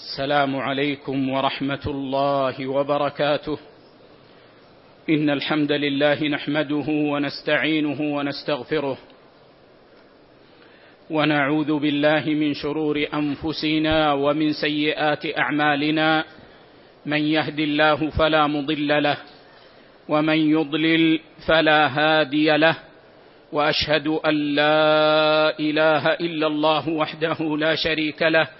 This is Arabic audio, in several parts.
السلام عليكم ورحمة الله وبركاته. إن الحمد لله نحمده ونستعينه ونستغفره. ونعوذ بالله من شرور أنفسنا ومن سيئات أعمالنا. من يهد الله فلا مضل له ومن يضلل فلا هادي له. وأشهد أن لا إله إلا الله وحده لا شريك له.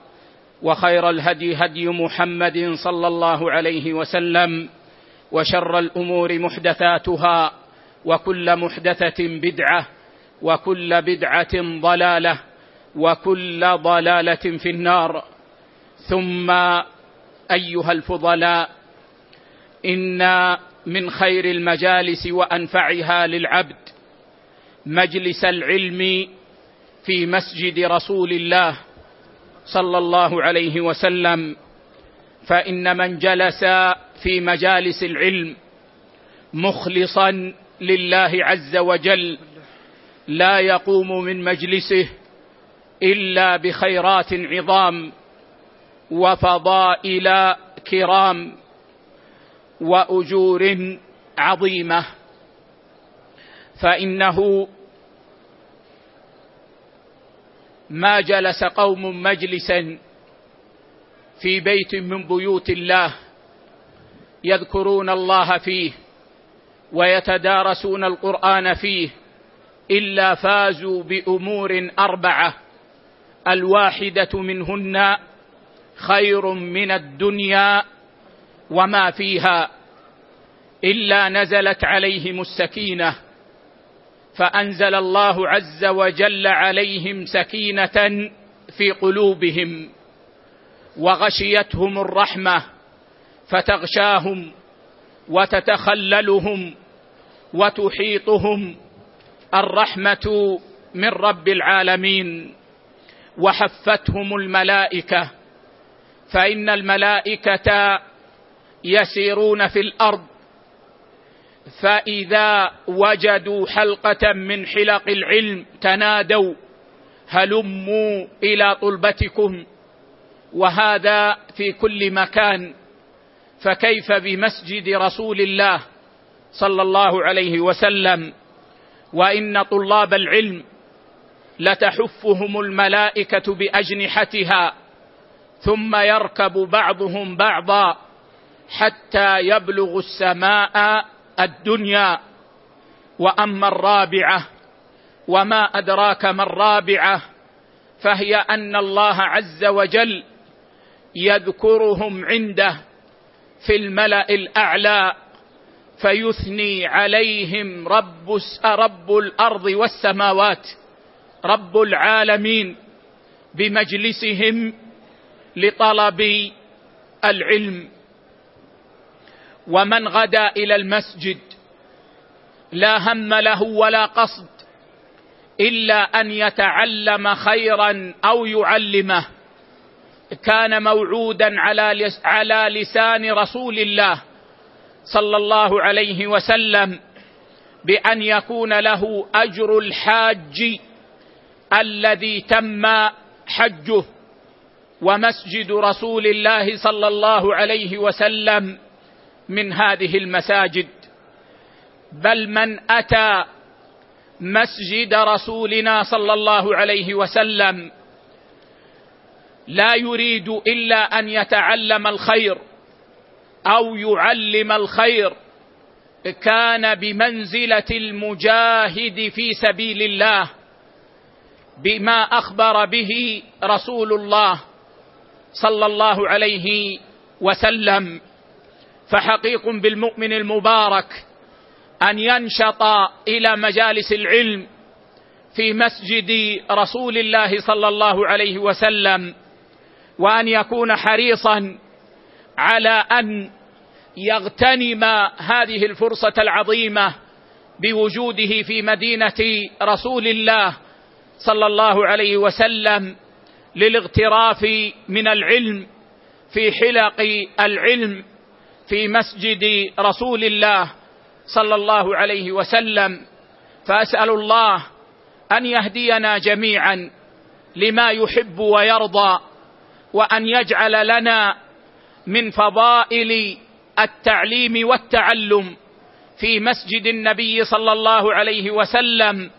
وخير الهدي هدي محمد صلى الله عليه وسلم وشر الأمور محدثاتها وكل محدثة بدعة وكل بدعة ضلالة وكل ضلالة في النار. ثم أيها الفضلاء إن من خير المجالس وأنفعها للعبد مجلس العلم في مسجد رسول الله صلى الله عليه وسلم فإن من جلس في مجالس العلم مخلصا لله عز وجل لا يقوم من مجلسه إلا بخيرات عظام وفضائل كرام وأجور عظيمة. فإنه ما جلس قوم مجلسا في بيت من بيوت الله يذكرون الله فيه ويتدارسون القرآن فيه إلا فازوا بأمور أربعة الواحدة منهن خير من الدنيا وما فيها إلا نزلت عليهم السكينة فأنزل الله عز وجل عليهم سكينة في قلوبهم وغشيتهم الرحمة فتغشاهم وتتخللهم وتحيطهم الرحمة من رب العالمين وحفتهم الملائكة فإن الملائكة يسيرون في الأرض فإذا وجدوا حلقة من حلق العلم تنادوا هلموا إلى طلبتكم وهذا في كل مكان فكيف بمسجد رسول الله صلى الله عليه وسلم؟ وإن طلاب العلم لتحفهم الملائكة بأجنحتها ثم يركب بعضهم بعضا حتى يبلغ السماء الدنيا وأما الرابعة وما أدراك ما الرابعة فهي أن الله عز وجل يذكرهم عنده في الملأ الأعلى فيثني عليهم رب رب الأرض والسماوات رب العالمين بمجلسهم لطلب العلم. ومن غدا إلى المسجد لا هم له ولا قصد إلا أن يتعلم خيرا أو يعلمه. كان موعودا على على لسان رسول الله صلى الله عليه وسلم بأن يكون له أجر الحاج الذي تم حجه. ومسجد رسول الله صلى الله عليه وسلم من هذه المساجد بل من أتى مسجد رسولنا صلى الله عليه وسلم لا يريد إلا أن يتعلم الخير أو يعلم الخير كان بمنزلة المجاهد في سبيل الله بما أخبر به رسول الله صلى الله عليه وسلم. فحقيق بالمؤمن المبارك أن ينشط إلى مجالس العلم في مسجد رسول الله صلى الله عليه وسلم وأن يكون حريصا على أن يغتنم هذه الفرصة العظيمة بوجوده في مدينة رسول الله صلى الله عليه وسلم للاغتراف من العلم في حلق العلم. في مسجد رسول الله صلى الله عليه وسلم فأسأل الله أن يهدينا جميعا لما يحب ويرضى وأن يجعل لنا من فضائل التعليم والتعلم في مسجد النبي صلى الله عليه وسلم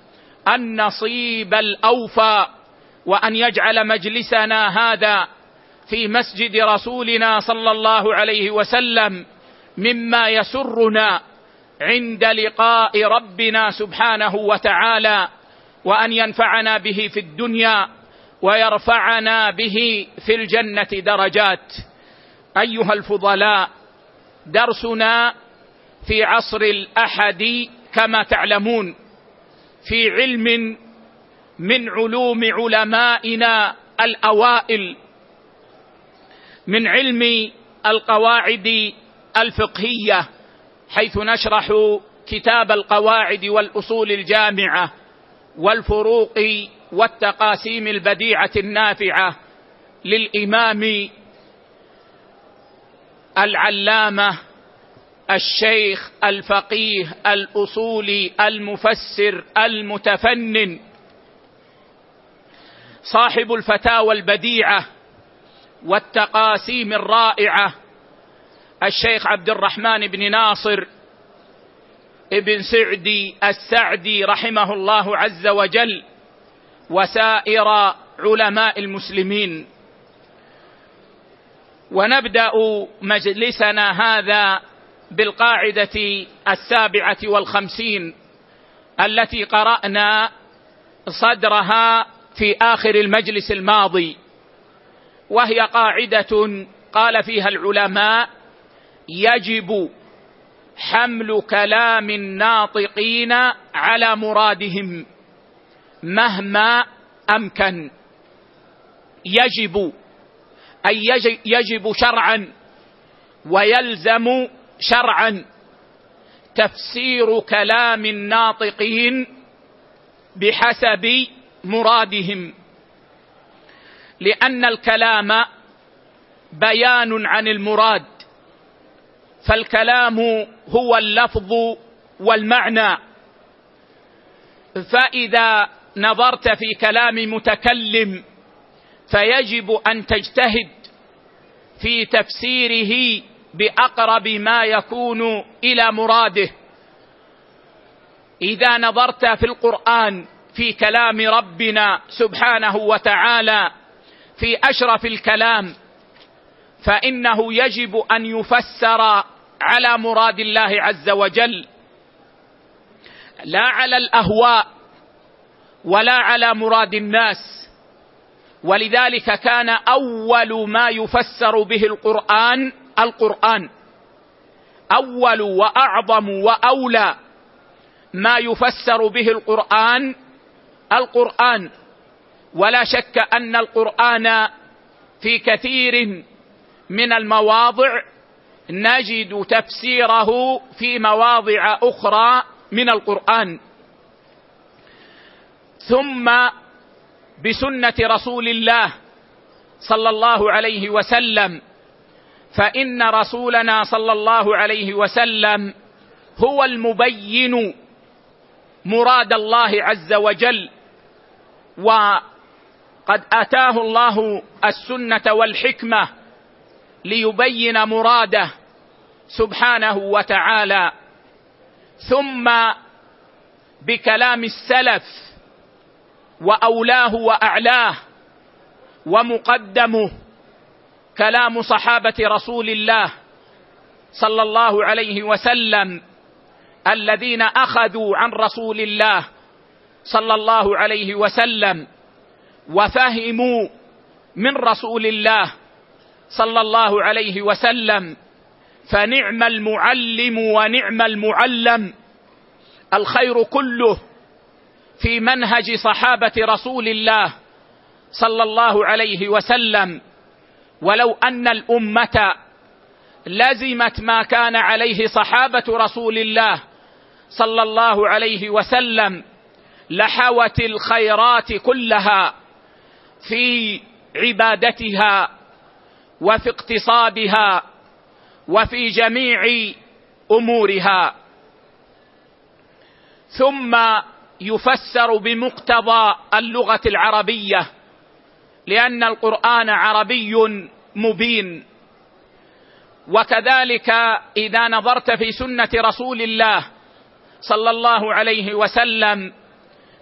النصيب الأوفى وأن يجعل مجلسنا هذا في مسجد رسولنا صلى الله عليه وسلم مما يسرنا عند لقاء ربنا سبحانه وتعالى وأن ينفعنا به في الدنيا ويرفعنا به في الجنة درجات. أيها الفضلاء درسنا في عصر الأحد كما تعلمون في علم من علوم علمائنا الأوائل من علم القواعد الفقهية حيث نشرح كتاب القواعد والأصول الجامعة والفروق والتقاسيم البديعة النافعة للإمام العلامة الشيخ الفقيه الاصولي المفسر المتفنن صاحب الفتاوى البديعة والتقاسيم الرائعة. الشيخ عبد الرحمن بن ناصر ابن سعدي السعدي رحمه الله عز وجل وسائر علماء المسلمين. ونبدأ مجلسنا هذا بالقاعدة السابعة والخمسين التي قرأنا صدرها في آخر المجلس الماضي. وهي قاعدة قال فيها العلماء يجب حمل كلام الناطقين على مرادهم مهما أمكن. يجب أي يجب شرعا ويلزم شرعا تفسير كلام الناطقين بحسب مرادهم. لأن الكلام بيان عن المراد فالكلام هو اللفظ والمعنى. فإذا نظرت في كلام متكلم فيجب أن تجتهد في تفسيره بأقرب ما يكون إلى مراده. إذا نظرت في القرآن في كلام ربنا سبحانه وتعالى في أشرف الكلام فإنه يجب أن يفسر على مراد الله عز وجل لا على الأهواء ولا على مراد الناس. ولذلك كان أول ما يفسر به القرآن القرآن. أول وأعظم وأولى ما يفسر به القرآن القرآن. ولا شك أن القرآن في كثير من المواضع نجد تفسيره في مواضع أخرى من القرآن. ثم بسنة رسول الله صلى الله عليه وسلم فإن رسولنا صلى الله عليه وسلم هو المبين مراد الله عز وجل وقد آتاه الله السنة والحكمة ليبين مراده سبحانه وتعالى ثم بكلام السلف وأولاه وأعلاه ومقدمه كلام صحابة رسول الله صلى الله عليه وسلم الذين أخذوا عن رسول الله صلى الله عليه وسلم. وفهموا من رسول الله صلى الله عليه وسلم فنعم المعلم ونعم المعلم الخير كله في منهج صحابة رسول الله صلى الله عليه وسلم. ولو أن الأمة لزمت ما كان عليه صحابة رسول الله صلى الله عليه وسلم لحوت الخيرات كلها. في عبادتها وفي اقتصادها وفي جميع أمورها. ثم يفسر بمقتضى اللغة العربية لأن القرآن عربي مبين. وكذلك إذا نظرت في سنة رسول الله صلى الله عليه وسلم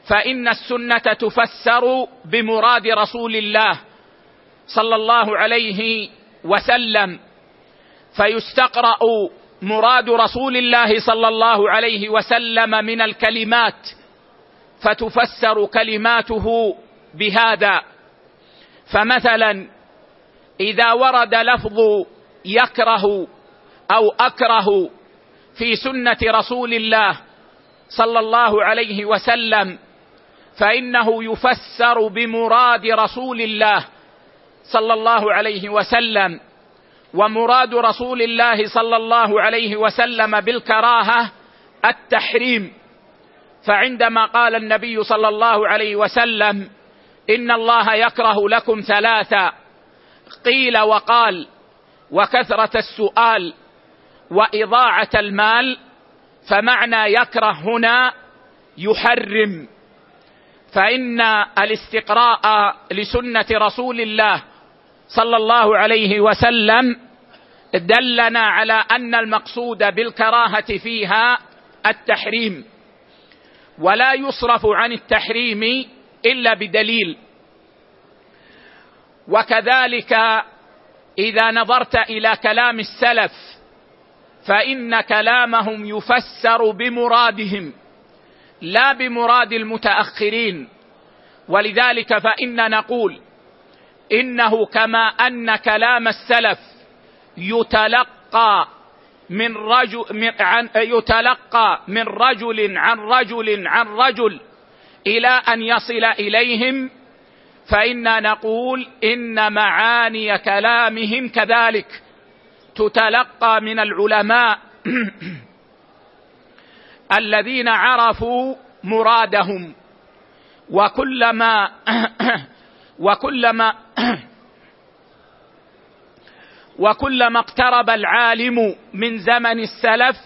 فإن السنة تفسر بمراد رسول الله صلى الله عليه وسلم فيستقرأ مراد رسول الله صلى الله عليه وسلم من الكلمات فتفسر كلماته بهذا. فمثلا إذا ورد لفظ يكره أو أكره في سنة رسول الله صلى الله عليه وسلم فإنه يفسر بمراد رسول الله صلى الله عليه وسلم ومراد رسول الله صلى الله عليه وسلم بالكراهة التحريم. فعندما قال النبي صلى الله عليه وسلم إن الله يكره لكم ثلاثا قيل وقال وكثرة السؤال وإضاعة المال فمعنى يكره هنا يحرم. فإن الاستقراء لسنة رسول الله صلى الله عليه وسلم دلنا على أن المقصود بالكراهة فيها التحريم ولا يصرف عن التحريم إلا بدليل. وكذلك إذا نظرت إلى كلام السلف فإن كلامهم يفسر بمرادهم. لا بمراد المتأخرين. ولذلك فانا نقول إنه كما أن كلام السلف يتلقى من رجل من عن يتلقى من رجل عن رجل عن رجل إلى أن يصل إليهم فانا نقول إن معاني كلامهم كذلك تتلقى من العلماء الذين عرفوا مرادهم. وكلما وكلما وكلما اقترب العالم من زمن السلف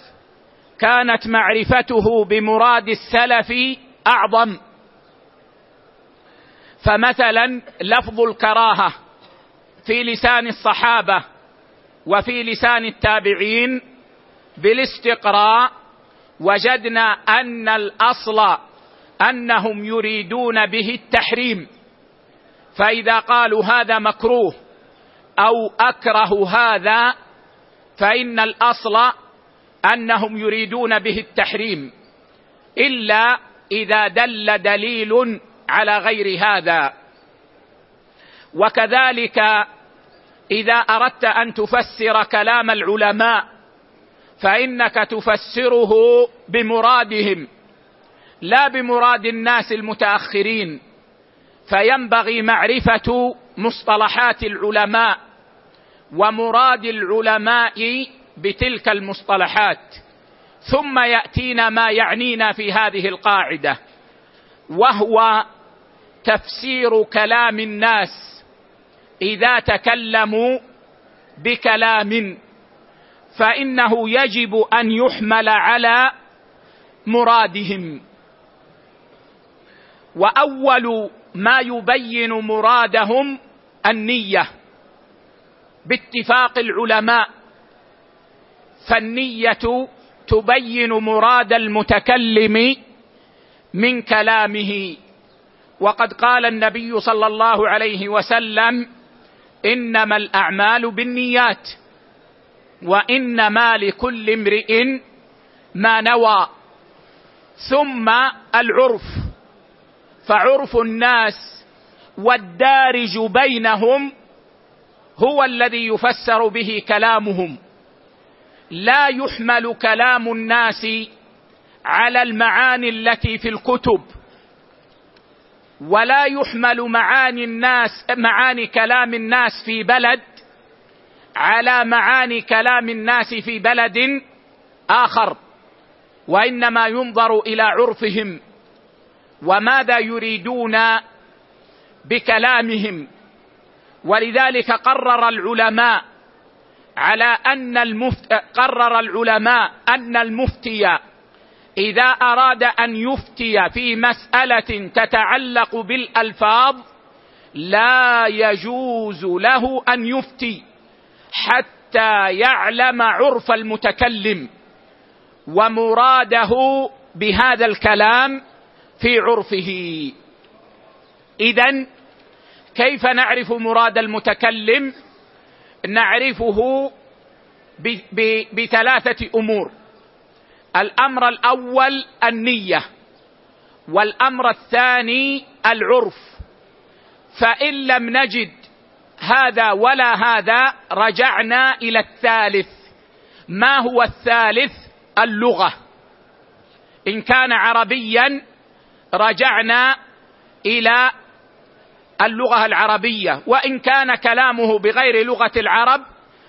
كانت معرفته بمراد السلف أعظم. فمثلا لفظ الكراهة في لسان الصحابة وفي لسان التابعين بالاستقراء وجدنا أن الأصل أنهم يريدون به التحريم. فإذا قالوا هذا مكروه أو أكره هذا فإن الأصل أنهم يريدون به التحريم إلا إذا دل دليل على غير هذا. وكذلك إذا أردت أن تفسر كلام العلماء فإنك تفسره بمرادهم لا بمراد الناس المتأخرين. فينبغي معرفة مصطلحات العلماء ومراد العلماء بتلك المصطلحات. ثم يأتينا ما يعنينا في هذه القاعدة وهو تفسير كلام الناس إذا تكلموا بكلام. فإنه يجب أن يحمل على مرادهم. وأول ما يبين مرادهم النية. باتفاق العلماء فالنية تبين مراد المتكلم من كلامه. وقد قال النبي صلى الله عليه وسلم إنما الأعمال بالنيات. وانما لكل امرئ ما نوى ثم العرف. فعرف الناس والدارج بينهم هو الذي يفسر به كلامهم. لا يحمل كلام الناس على المعاني التي في الكتب ولا يحمل معاني الناس معاني كلام الناس في بلد على معاني كلام الناس في بلد آخر وإنما ينظر إلى عرفهم وماذا يريدون بكلامهم. ولذلك قرر العلماء على أن المفت قرر العلماء أن المفتي إذا أراد أن يفتي في مسألة تتعلق بالألفاظ لا يجوز له أن يفتي. حتى يعلم عرف المتكلم ومراده بهذا الكلام في عرفه. اذا كيف نعرف مراد المتكلم؟ نعرفه بثلاثة أمور. الأمر الأول النية والأمر الثاني العرف. فإن لم نجد هذا ولا هذا رجعنا إلى الثالث. ما هو الثالث؟ اللغة. إن كان عربيا رجعنا إلى اللغة العربية. وإن كان كلامه بغير لغة العرب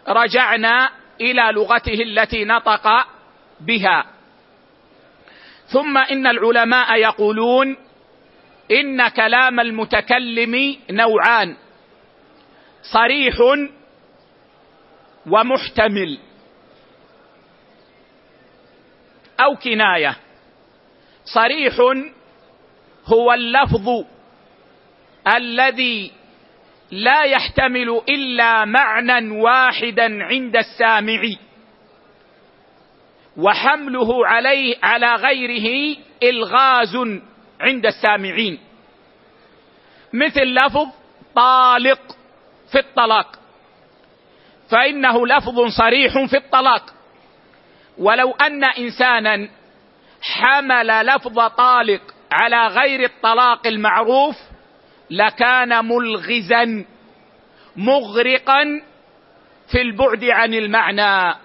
رجعنا إلى لغته التي نطق بها. ثم إن العلماء يقولون إن كلام المتكلم نوعان. صريح ومحتمل. أو كناية. صريح هو اللفظ الذي لا يحتمل إلا معنى واحدا عند السامع. وحمله عليه على غيره إلغاز عند السامعين. مثل لفظ طالق. في الطلاق. فإنه لفظ صريح في الطلاق. ولو أن إنسانا حمل لفظ طالق على غير الطلاق المعروف لكان ملغزا مغرقا في البعد عن المعنى.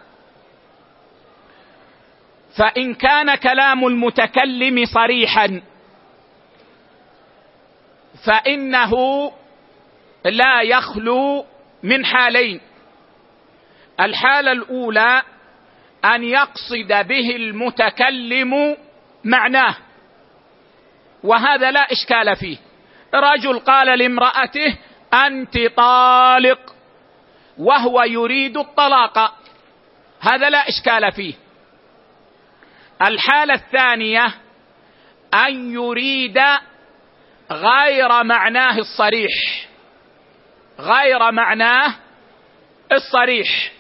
فإن كان كلام المتكلم صريحا فإنه لا يخلو من حالين. الحالة الأولى أن يقصد به المتكلم معناه وهذا لا إشكال فيه. رجل قال لامرأته أنت طالق وهو يريد الطلاق. هذا لا إشكال فيه. الحالة الثانية أن يريد غير معناه الصريح. غير معناه الصريح.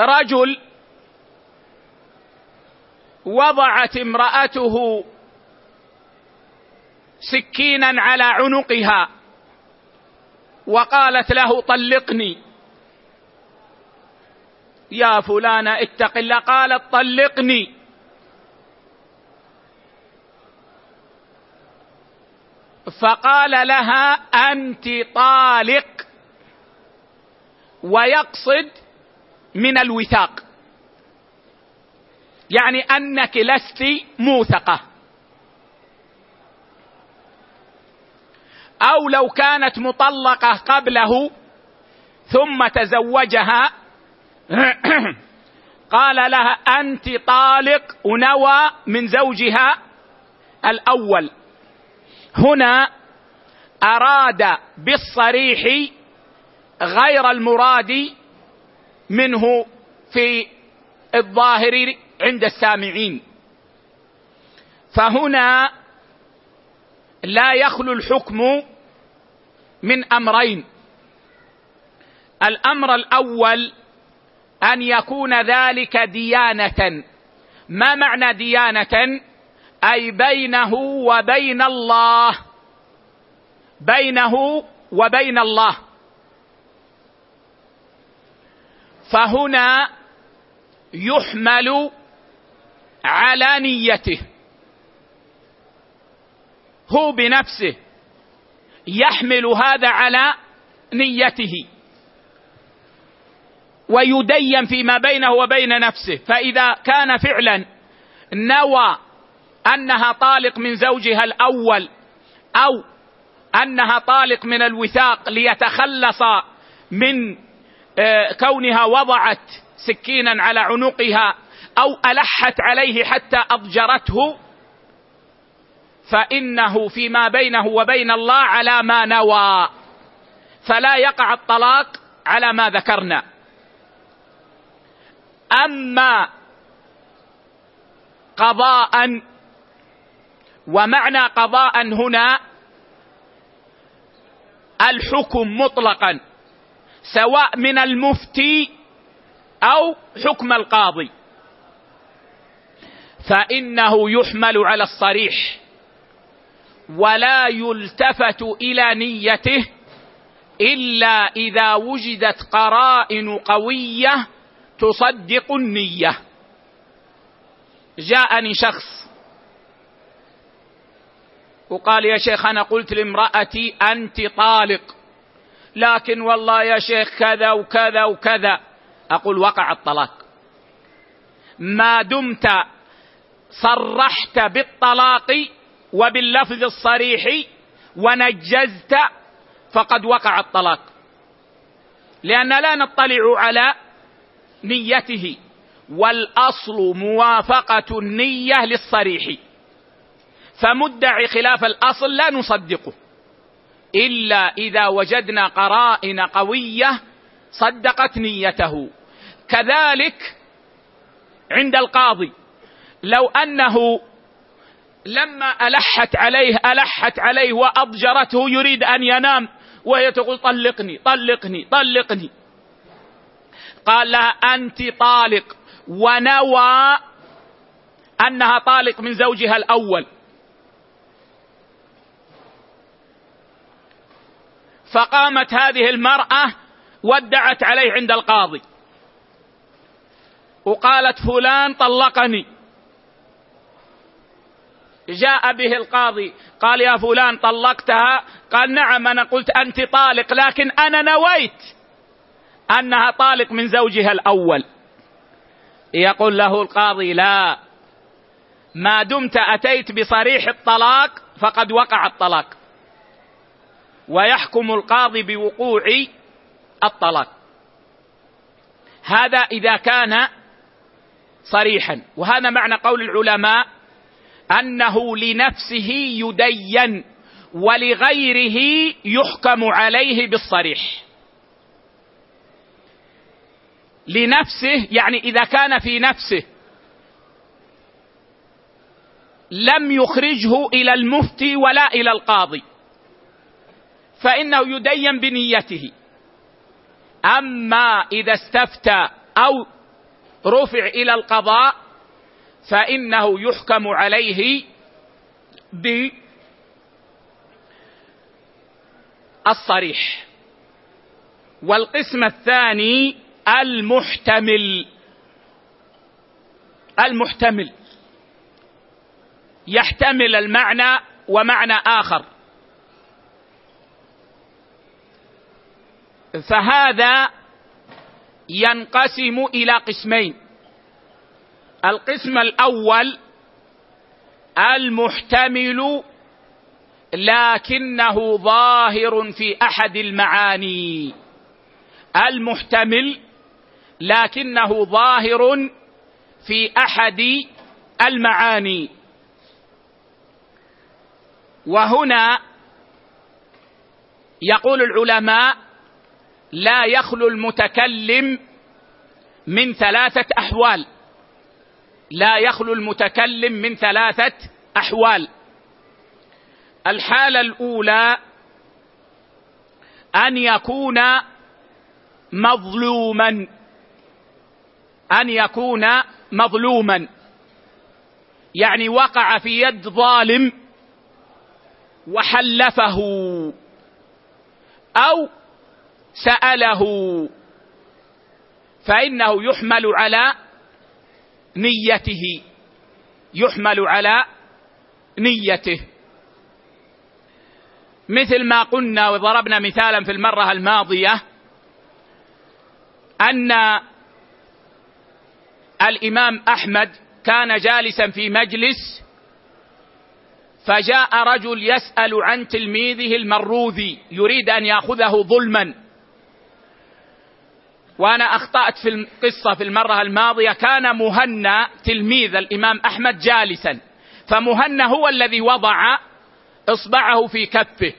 رجل وضعت امرأته سكينا على عنقها وقالت له طلقني. يا فلانة اتق الله. قالت طلقني. فقال لها أنت طالق ويقصد من الوثاق. يعني أنك لست موثقة. أو لو كانت مطلقة قبله ثم تزوجها قال لها أنت طالق ونوى من زوجها الأول. هنا أراد بالصريح غير المراد منه في الظاهر عند السامعين. فهنا لا يخلو الحكم من أمرين. الأمر الأول أن يكون ذلك ديانة. ما معنى ديانة؟ أي بينه وبين الله. بينه وبين الله. فهنا يحمل على نيته. هو بنفسه يحمل هذا على نيته. ويدين فيما بينه وبين نفسه. فإذا كان فعلا نوى أنها طالق من زوجها الأول أو أنها طالق من الوثاق ليتخلص من آه، كونها وضعت سكينا على عنقها أو ألحت عليه حتى أضجرته. فإنه فيما بينه وبين الله على ما نوى. فلا يقع الطلاق على ما ذكرنا. أما قضاء ومعنى قضاء هنا الحكم مطلقا سواء من المفتي أو حكم القاضي. فإنه يحمل على الصريح ولا يلتفت إلى نيته إلا إذا وجدت قرائن قوية تصدق النية. جاءني شخص وقال يا شيخ أنا قلت لامرأتي أنت طالق لكن والله يا شيخ كذا وكذا وكذا. أقول وقع الطلاق. ما دمت صرحت بالطلاق وباللفظ الصريح ونجزت فقد وقع الطلاق. لأن لا نطلع على نيته والأصل موافقة النية للصريح. فمدعي خلاف الأصل لا نصدقه. إلا إذا وجدنا قرائن قوية صدقت نيته. كذلك عند القاضي. لو أنه لما ألحت عليه ألحت عليه وأضجرته يريد أن ينام وهي تقول طلقني طلقني طلقني. قال لها أنت طالق. ونوى أنها طالق من زوجها الأول. فقامت هذه المرأة ودعت عليه عند القاضي. وقالت فلان طلقني. جاء به القاضي قال يا فلان طلقتها؟ قال نعم أنا قلت أنت طالق لكن أنا نويت أنها طالق من زوجها الأول. يقول له القاضي لا ما دمت أتيت بصريح الطلاق فقد وقع الطلاق. ويحكم القاضي بوقوع الطلاق. هذا إذا كان صريحا. وهذا معنى قول العلماء أنه لنفسه يدين ولغيره يحكم عليه بالصريح. لنفسه يعني إذا كان في نفسه لم يخرجه إلى المفتي ولا إلى القاضي. فإنه يدين بنيته. أما إذا استفتى أو رفع إلى القضاء فإنه يحكم عليه بالصريح والقسم الثاني المحتمل. المحتمل. يحتمل المعنى ومعنى آخر. فهذا ينقسم إلى قسمين. القسم الأول المحتمل لكنه ظاهر في أحد المعاني. المحتمل لكنه ظاهر في أحد المعاني. وهنا يقول العلماء لا يخلو المتكلم من ثلاثة أحوال. لا يخلو المتكلم من ثلاثة أحوال. الحالة الأولى أن يكون مظلوما. أن يكون مظلوما. يعني وقع في يد ظالم وحلفه. أو سأله فإنه يحمل على نيته يحمل على نيته. مثل ما قلنا وضربنا مثالا في المرة الماضية أن الإمام أحمد كان جالسا في مجلس فجاء رجل يسأل عن تلميذه المروذي يريد أن يأخذه ظلما. وأنا أخطأت في القصة في المرة الماضية كان مهنا تلميذ الإمام أحمد جالسا. فمهنا هو الذي وضع إصبعه في كفه.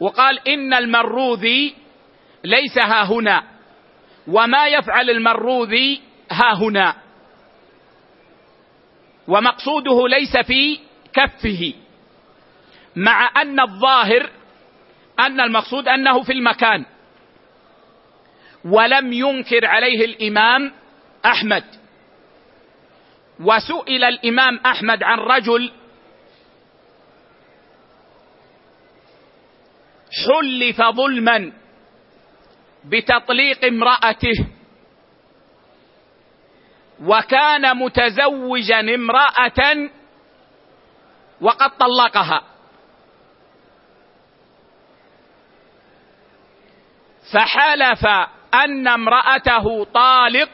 وقال إن المروذي ليس ها هنا وما يفعل المروذي ها هنا. ومقصوده ليس في كفه مع أن الظاهر أن المقصود أنه في المكان. ولم ينكر عليه الإمام أحمد. وسئل الإمام أحمد عن رجل حلف ظلما بتطليق امرأته وكان متزوجا امرأة وقد طلقها. فحلف أن امرأته طالق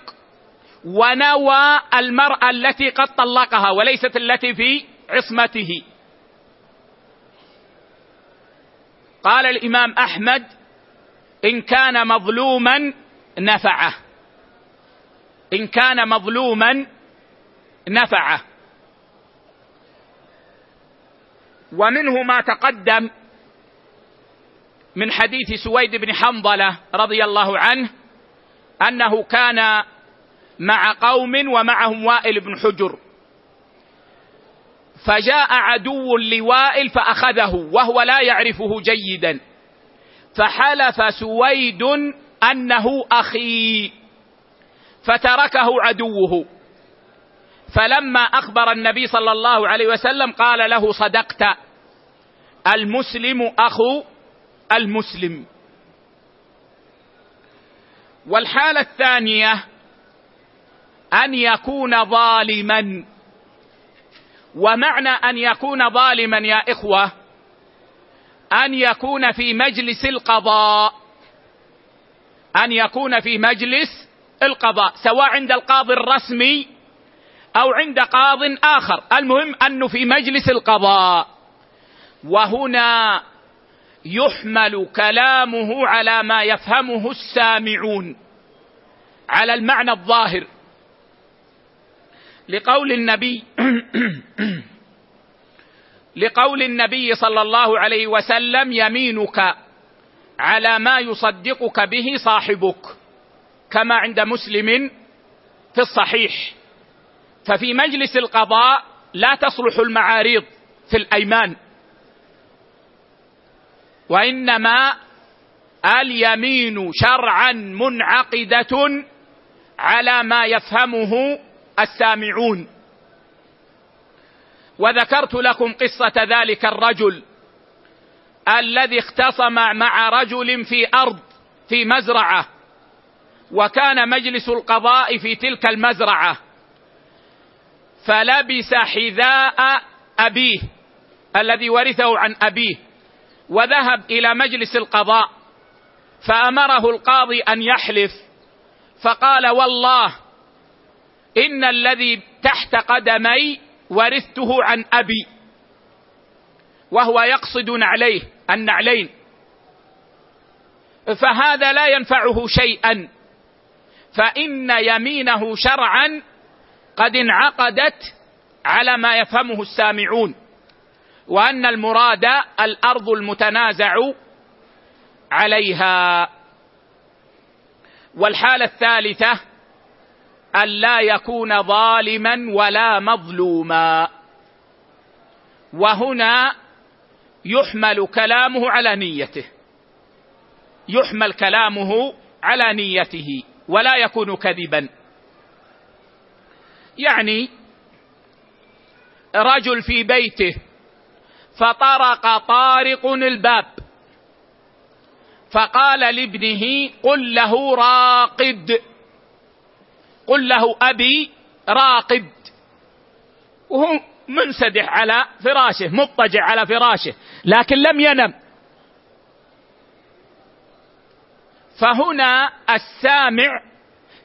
ونوى المرأة التي قد طلقها وليست التي في عصمته. قال الإمام أحمد إن كان مظلوما نفعه. إن كان مظلوما نفعه. ومنه ما تقدم من حديث سويد بن حنظلة رضي الله عنه أنه كان مع قوم ومعهم وائل بن حجر. فجاء عدو لوائل فأخذه وهو لا يعرفه جيدا. فحلف سويد أنه أخي فتركه عدوه. فلما أخبر النبي صلى الله عليه وسلم قال له صدقت المسلم أخو المسلم. والحالة الثانية أن يكون ظالما. ومعنى أن يكون ظالما يا إخوة أن يكون في مجلس القضاء. أن يكون في مجلس القضاء سواء عند القاضي الرسمي أو عند قاض آخر. المهم أنه في مجلس القضاء. وهنا يحمل كلامه على ما يفهمه السامعون. على المعنى الظاهر. لقول النبي لقول النبي صلى الله عليه وسلم يمينك على ما يصدقك به صاحبك كما عند مسلم في الصحيح. ففي مجلس القضاء لا تصلح المعاريض في الأيمان. وإنما اليمين شرعا منعقدة على ما يفهمه السامعون. وذكرت لكم قصة ذلك الرجل الذي اختصم مع رجل في أرض في مزرعة وكان مجلس القضاء في تلك المزرعة فلبس حذاء أبيه الذي ورثه عن أبيه. وذهب إلى مجلس القضاء فأمره القاضي أن يحلف فقال والله إن الذي تحت قدمي ورثته عن أبي وهو يقصد نعليه النعلين. فهذا لا ينفعه شيئا فإن يمينه شرعا قد انعقدت على ما يفهمه السامعون. وأن المراد الأرض المتنازع عليها. والحالة الثالثة أن لا يكون ظالما ولا مظلوما. وهنا يحمل كلامه على نيته. يحمل كلامه على نيته ولا يكون كذبا. يعني رجل في بيته فطرق طارق الباب. فقال لابنه قل له راقد. قل له أبي راقد. وهو منسدح على فراشه مضطجع على فراشه لكن لم ينم. فهنا السامع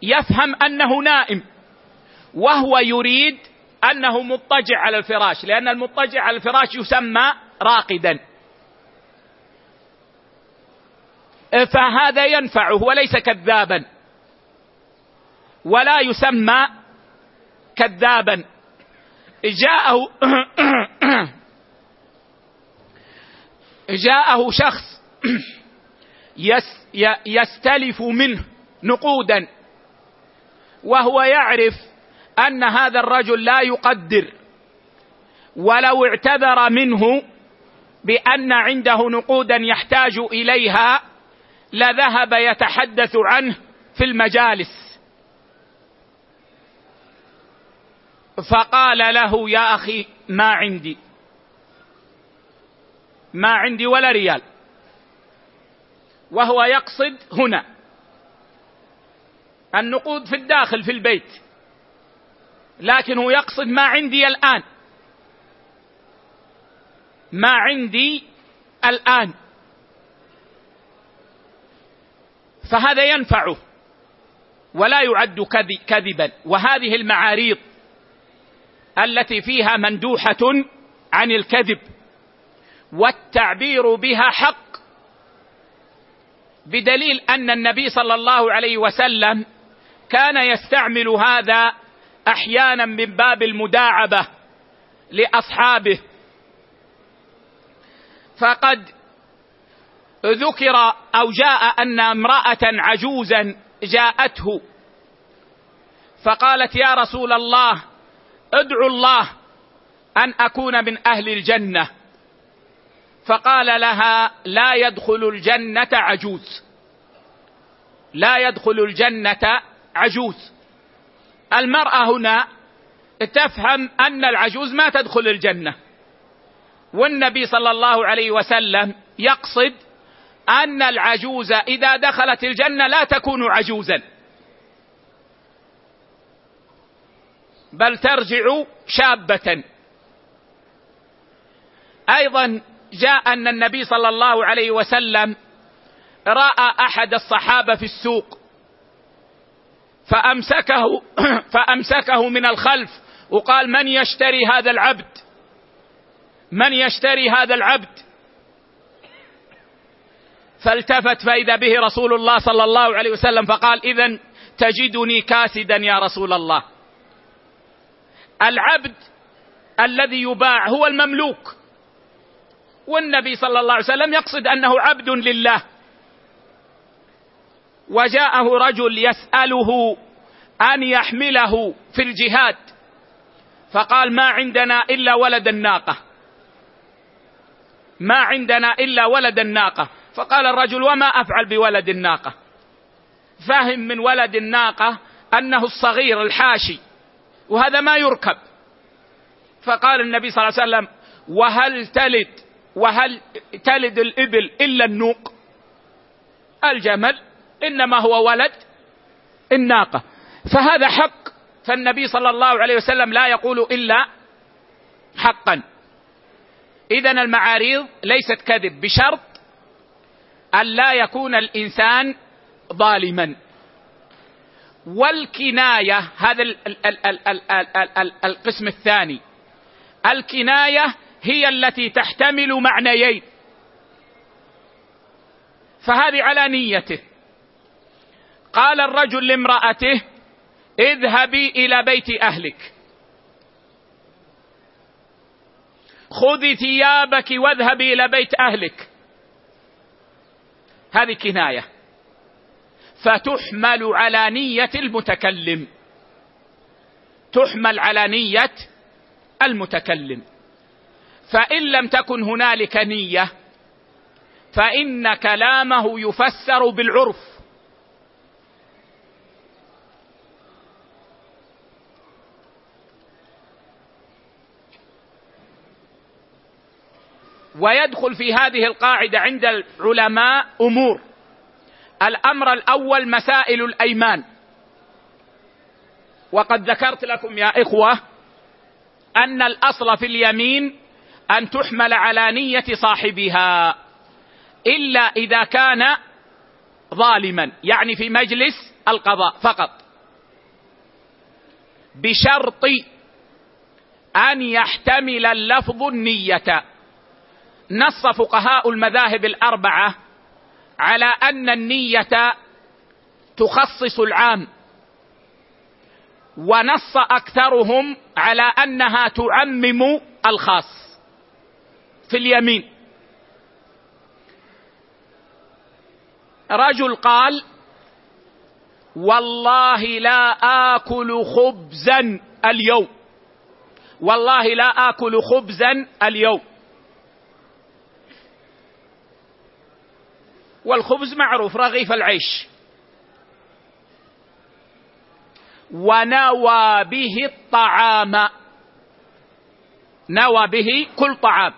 يفهم أنه نائم وهو يريد أنه مضطجع على الفراش لأن المضطجع على الفراش يسمى راقدا. فهذا ينفعه وليس كذابا. ولا يسمى كذابا. جاءه جاءه شخص يستلف منه نقودا. وهو يعرف أن هذا الرجل لا يقدر ولو اعتذر منه بأن عنده نقودا يحتاج إليها لذهب يتحدث عنه في المجالس. فقال له يا أخي ما عندي. ما عندي ولا ريال. وهو يقصد هنا النقود في الداخل في البيت. لكن هو يقصد ما عندي الآن. ما عندي الآن. فهذا ينفعه ولا يعد كذبا. وهذه المعاريض التي فيها مندوحة عن الكذب. والتعبير بها حق بدليل أن النبي صلى الله عليه وسلم كان يستعمل هذا أحيانا من باب المداعبة لأصحابه. فقد ذكر أو جاء أن امرأة عجوزا جاءته فقالت يا رسول الله ادعو الله أن أكون من أهل الجنة. فقال لها لا يدخل الجنة عجوز لا يدخل الجنة عجوز. المرأة هنا تفهم أن العجوز ما تدخل الجنة. والنبي صلى الله عليه وسلم يقصد أن العجوز إذا دخلت الجنة لا تكون عجوزا. بل ترجع شابة. أيضا جاء أن النبي صلى الله عليه وسلم رأى أحد الصحابة في السوق. فأمسكه فأمسكه من الخلف. وقال من يشتري هذا العبد؟ من يشتري هذا العبد؟ فالتفت فإذا به رسول الله صلى الله عليه وسلم فقال اذا تجدني كاسدا يا رسول الله. العبد الذي يباع هو المملوك. والنبي صلى الله عليه وسلم يقصد أنه عبد لله. وجاءه رجل يسأله أن يحمله في الجهاد فقال ما عندنا إلا ولد الناقة. ما عندنا إلا ولد الناقة. فقال الرجل وما أفعل بولد الناقة؟ فهم من ولد الناقة أنه الصغير الحاشي وهذا ما يركب. فقال النبي صلى الله عليه وسلم وهل تلد وهل تلد الإبل إلا النوق؟ الجمل إنما هو ولد الناقه فهذا حق. فالنبي صلى الله عليه وسلم لا يقول إلا حقا. اذا المعاريض ليست كذب بشرط أن لا يكون الإنسان ظالما. والكناية هذا القسم الثاني. الكناية هي التي تحتمل معنيين. فهذه على نيته. قال الرجل لامرأته اذهبي إلى بيت أهلك. خذي ثيابك واذهبي إلى بيت أهلك. هذه كناية. فتحمل على نية المتكلم. تحمل على نية المتكلم. فإن لم تكن هنالك نية فإن كلامه يفسر بالعرف. ويدخل في هذه القاعدة عند العلماء أمور. الأمر الأول مسائل الأيمان. وقد ذكرت لكم يا إخوة أن الأصل في اليمين أن تحمل على نية صاحبها إلا إذا كان ظالما يعني في مجلس القضاء فقط. بشرط أن يحتمل اللفظ النية. نص فقهاء المذاهب الأربعة على أن النية تخصص العام ونص أكثرهم على أنها تعمم الخاص في اليمين. رجل قال والله لا آكل خبزا اليوم. والله لا آكل خبزا اليوم. والخبز معروف رغيف العيش. ونوى به الطعام. نوى به كل طعام.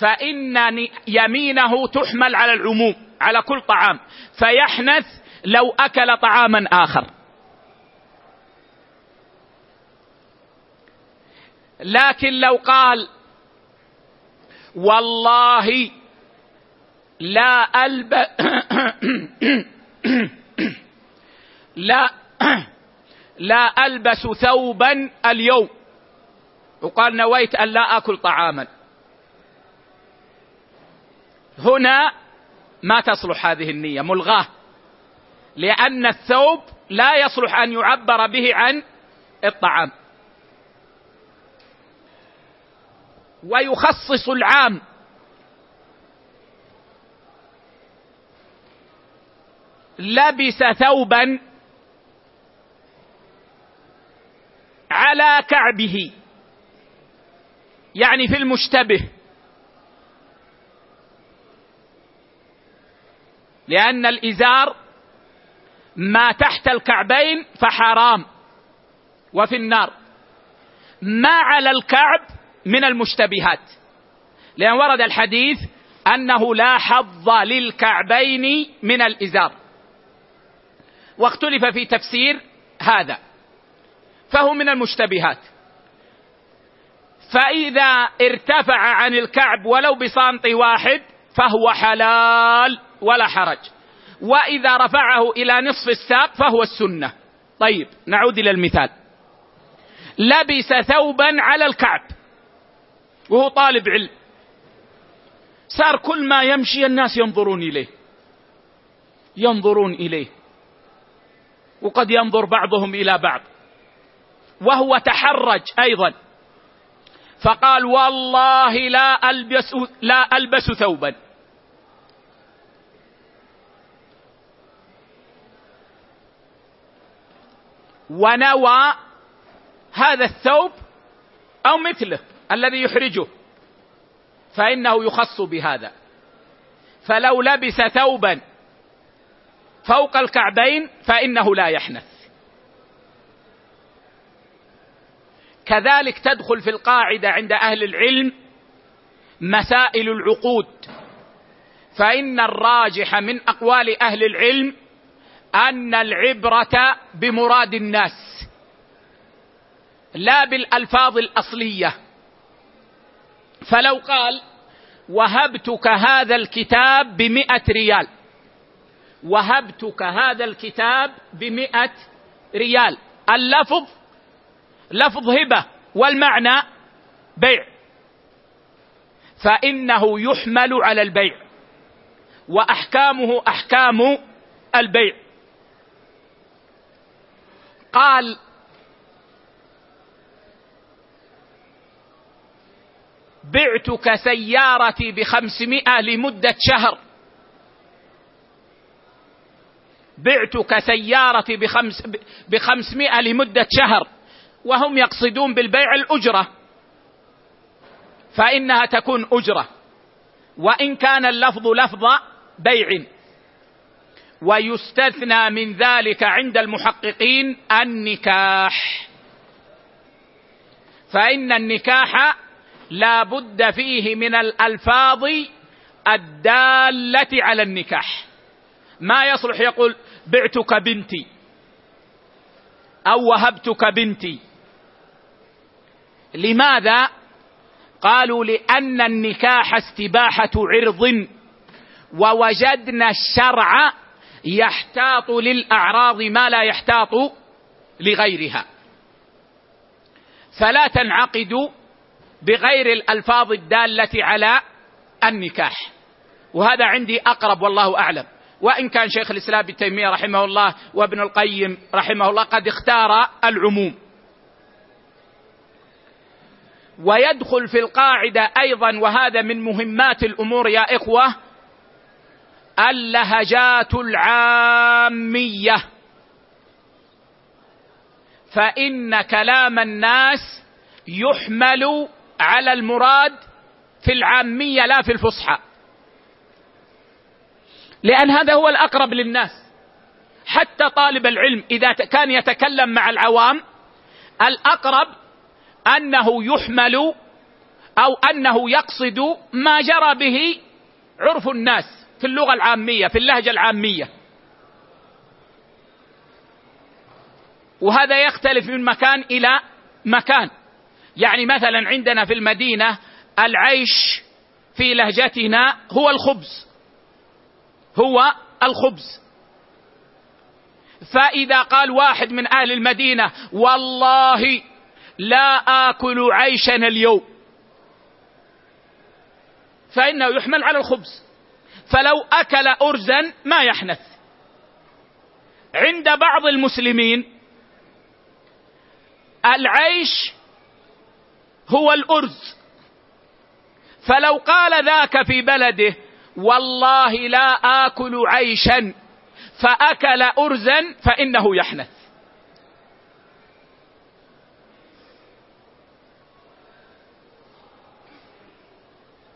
فإن يمينه تحمل على العموم على كل طعام. فيحنث لو أكل طعاما آخر. لكن لو قال والله لا ألب لا لا ألبس ثوبا اليوم. وقال نويت أن لا أكل طعاما. هنا ما تصلح هذه النية ملغاة. لأن الثوب لا يصلح أن يعبر به عن الطعام. ويخصص العام لبس ثوبا على كعبه يعني في المشتبه. لأن الإزار ما تحت الكعبين فحرام وفي النار. ما على الكعب من المشتبهات. لأن ورد الحديث أنه لا حظ للكعبين من الإزار. واختلف في تفسير هذا فهو من المشتبهات. فإذا ارتفع عن الكعب ولو بسانطي واحد فهو حلال ولا حرج. وإذا رفعه إلى نصف الساق فهو السنة. طيب نعود إلى المثال. لبس ثوبا على الكعب وهو طالب علم. صار كل ما يمشي الناس ينظرون إليه. ينظرون إليه. وقد ينظر بعضهم إلى بعض. وهو تحرج أيضا. فقال والله لا ألبس لا ألبس ثوبا. ونوى هذا الثوب أو مثله الذي يحرجه. فإنه يخص بهذا. فلو لبس ثوبا فوق الكعبين فإنه لا يحنث. كذلك تدخل في القاعدة عند أهل العلم مسائل العقود. فإن الراجح من أقوال أهل العلم أن العبرة بمراد الناس لا بالألفاظ الأصلية. فلو قال وهبتك هذا الكتاب بمئة ريال وهبتك هذا الكتاب بمئة ريال. اللفظ لفظ هبة والمعنى بيع. فإنه يحمل على البيع وأحكامه أحكام البيع. قال بعتك سيارتي بخمسمائة لمدة شهر. بعتك سيارتي بخمس بخمسمائة لمدة شهر وهم يقصدون بالبيع الأجرة. فإنها تكون أجرة. وإن كان اللفظ لفظ بيع. ويستثنى من ذلك عند المحققين النكاح. فإن النكاح لا بد فيه من الألفاظ الدالة على النكاح. ما يصلح يقول بعتك بنتي. أو وهبتك بنتي. لماذا؟ قالوا لأن النكاح استباحة عرض ووجدنا الشرع يحتاط للأعراض ما لا يحتاط لغيرها. فلا تنعقد بغير الألفاظ الدالة على النكاح. وهذا عندي أقرب والله أعلم. وإن كان شيخ الإسلام ابن تيمية رحمه الله وابن القيم رحمه الله قد اختار العموم. ويدخل في القاعدة أيضا وهذا من مهمات الأمور يا إخوة اللهجات العامية. فإن كلام الناس يحمل على المراد في العامية لا في الفصحى. لأن هذا هو الأقرب للناس. حتى طالب العلم إذا كان يتكلم مع العوام الأقرب أنه يحمل أو أنه يقصد ما جرى به عرف الناس في اللغة العامية في اللهجة العامية. وهذا يختلف من مكان إلى مكان. يعني مثلا عندنا في المدينة العيش في لهجتنا هو الخبز. هو الخبز. فإذا قال واحد من أهل المدينة والله لا آكل عيشنا اليوم. فإنه يحمل على الخبز. فلو أكل ارزا ما يحنث. عند بعض المسلمين العيش هو الأرز. فلو قال ذاك في بلده والله لا آكل عيشا فأكل ارزا فإنه يحنث.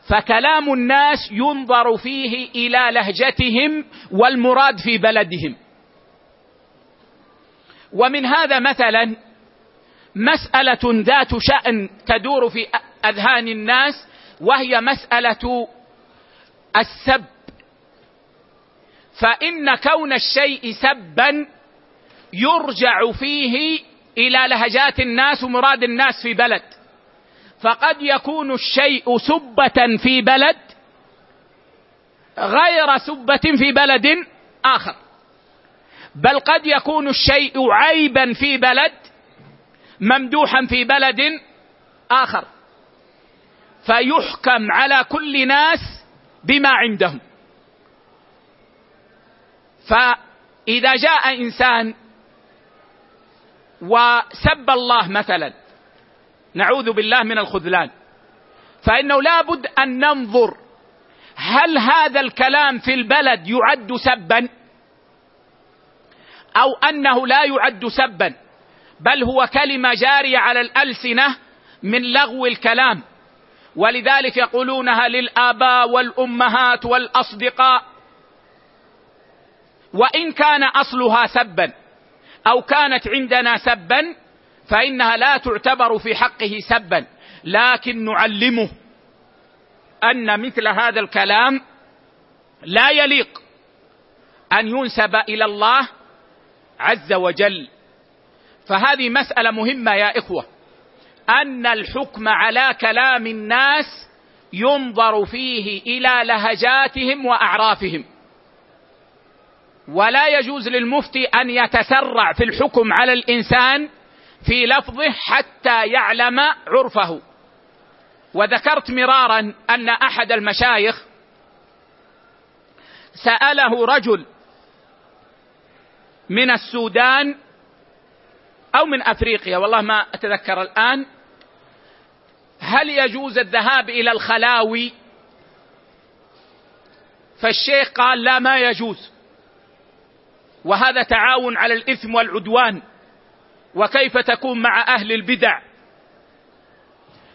فكلام الناس ينظر فيه إلى لهجتهم والمراد في بلدهم. ومن هذا مثلا مسألة ذات شأن تدور في أذهان الناس وهي مسألة السب. فإن كون الشيء سبا يرجع فيه إلى لهجات الناس ومراد الناس في بلد. فقد يكون الشيء سبة في بلد غير سبة في بلد آخر. بل قد يكون الشيء عيبا في بلد ممدوحا في بلد آخر. فيحكم على كل ناس بما عندهم. فإذا جاء إنسان وسب الله مثلا نعوذ بالله من الخذلان فإنه لابد أن ننظر هل هذا الكلام في البلد يعد سبا أو أنه لا يعد سبا بل هو كلمة جارية على الألسنة من لغو الكلام. ولذلك يقولونها للآباء والأمهات والأصدقاء. وإن كان أصلها سبا أو كانت عندنا سبا فإنها لا تعتبر في حقه سبا لكن نعلمه أن مثل هذا الكلام لا يليق أن ينسب إلى الله عز وجل. فهذه مسألة مهمة يا إخوة. أن الحكم على كلام الناس ينظر فيه إلى لهجاتهم وأعرافهم. ولا يجوز للمفتي أن يتسرع في الحكم على الإنسان في لفظه حتى يعلم عرفه. وذكرت مرارا أن أحد المشايخ سأله رجل من السودان أو من أفريقيا والله ما أتذكر الآن هل يجوز الذهاب إلى الخلاوي؟ فالشيخ قال لا ما يجوز. وهذا تعاون على الإثم والعدوان. وكيف تكون مع أهل البدع؟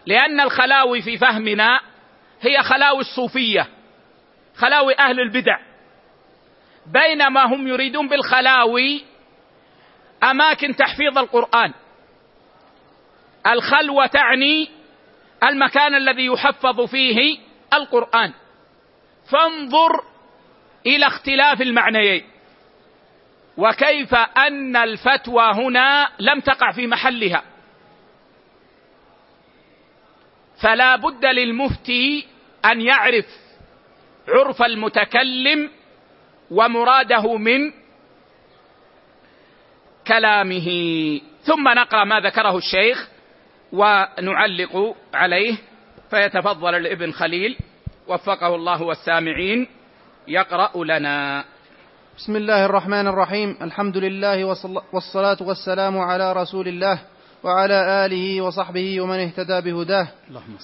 لأن الخلاوي في فهمنا هي خلاوي الصوفية خلاوي أهل البدع. بينما هم يريدون بالخلاوي أماكن تحفيظ القرآن. الخلوة تعني المكان الذي يحفظ فيه القرآن. فانظر إلى اختلاف المعنيين. وكيف أن الفتوى هنا لم تقع في محلها. فلا بد للمفتي أن يعرف عرف المتكلم ومراده من كلامه. ثم نقرأ ما ذكره الشيخ. ونعلق عليه فيتفضل الابن خليل وفقه الله والسامعين يقرأ لنا. بسم الله الرحمن الرحيم. الحمد لله والصلاة والسلام على رسول الله وعلى آله وصحبه ومن اهتدى بهداه.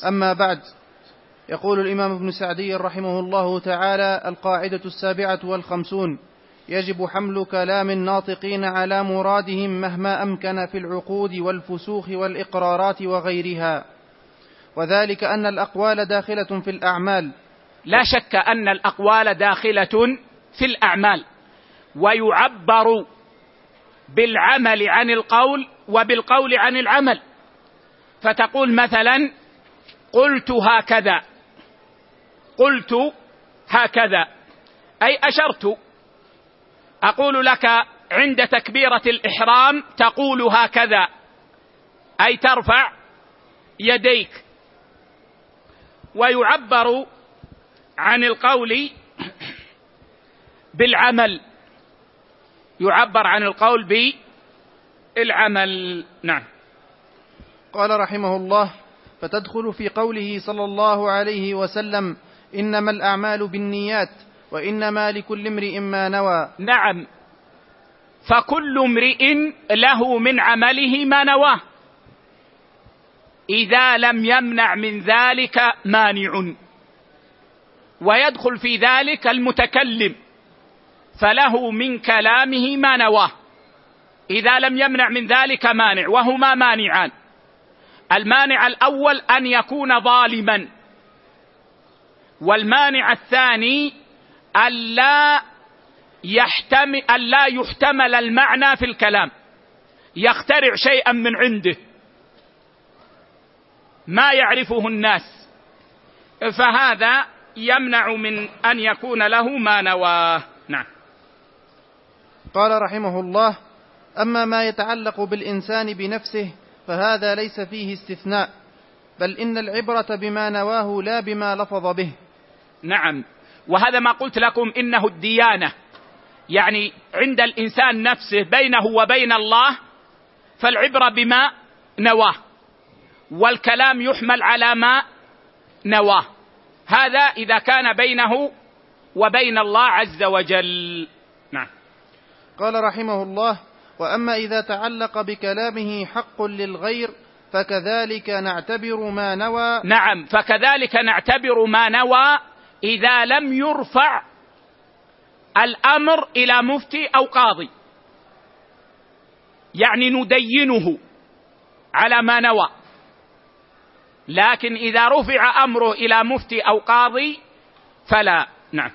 أما بعد يقول الإمام ابن سعدي رحمه الله تعالى القاعدة السابعة والخمسون يجب حمل كلام الناطقين على مرادهم مهما أمكن في العقود والفسوخ والإقرارات وغيرها. وذلك أن الأقوال داخلة في الأعمال. لا شك أن الأقوال داخلة في الأعمال. ويعبر بالعمل عن القول وبالقول عن العمل. فتقول مثلا قلت هكذا. قلت هكذا. أي أشرت. أقول لك عند تكبيرة الإحرام تقول هكذا. أي ترفع يديك. ويعبر عن القول بالعمل. يعبر عن القول بالعمل. نعم. قال رحمه الله فتدخل في قوله صلى الله عليه وسلم إنما الأعمال بالنيات وانما لكل امرئ ما نوى. نعم. فكل امرئ له من عمله ما نواه. إذا لم يمنع من ذلك مانع. ويدخل في ذلك المتكلم. فله من كلامه ما نواه. إذا لم يمنع من ذلك مانع. وهما مانعان. المانع الأول أن يكون ظالما. والمانع الثاني ألا يحتمل ألا يحتمل المعنى في الكلام. يخترع شيئا من عنده. ما يعرفه الناس. فهذا يمنع من أن يكون له ما نواه. نعم. قال رحمه الله أما ما يتعلق بالإنسان بنفسه فهذا ليس فيه استثناء بل إن العبرة بما نواه لا بما لفظ به. نعم. وهذا ما قلت لكم إنه الديانة. يعني عند الإنسان نفسه بينه وبين الله فالعبرة بما نواه والكلام يحمل على ما نواه. هذا إذا كان بينه وبين الله عز وجل. نعم. قال رحمه الله وأما إذا تعلق بكلامه حق للغير فكذلك نعتبر ما نوى. نعم فكذلك نعتبر ما نوى إذا لم يرفع الأمر إلى مفتي أو قاضي. يعني ندينه على ما نوى. لكن إذا رفع أمره إلى مفتي أو قاضي فلا. نعم.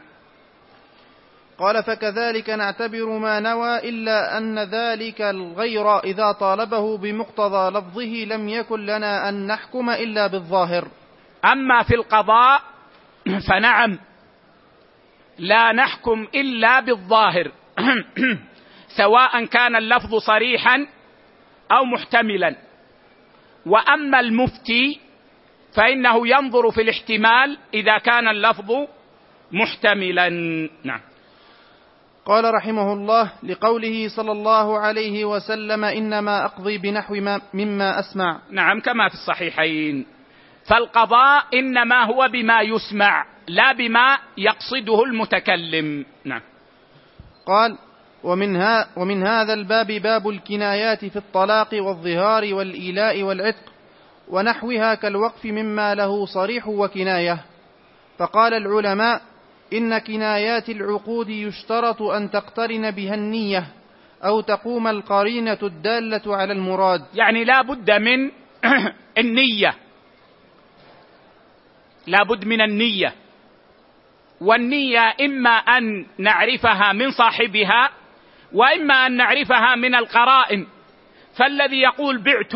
قال فكذلك نعتبر ما نوى إلا أن ذلك الغير إذا طالبه بمقتضى لفظه لم يكن لنا أن نحكم إلا بالظاهر. أما في القضاء فنعم لا نحكم إلا بالظاهر. سواء كان اللفظ صريحا أو محتملا. وأما المفتي فإنه ينظر في الاحتمال إذا كان اللفظ محتملا. نعم. قال رحمه الله لقوله صلى الله عليه وسلم إنما أقضي بنحو ما مما أسمع. نعم كما في الصحيحين. فالقضاء إنما هو بما يسمع لا بما يقصده المتكلم. نعم. قال ومن, ها ومن هذا الباب باب الكنايات في الطلاق والظهار والإيلاء والعتق ونحوها كالوقف مما له صريح وكناية. فقال العلماء إن كنايات العقود يشترط أن تقترن بها النية أو تقوم القرينة الدالة على المراد. يعني لا بد من النية لا بد من النية. والنية إما أن نعرفها من صاحبها وإما أن نعرفها من القرائن. فالذي يقول بعت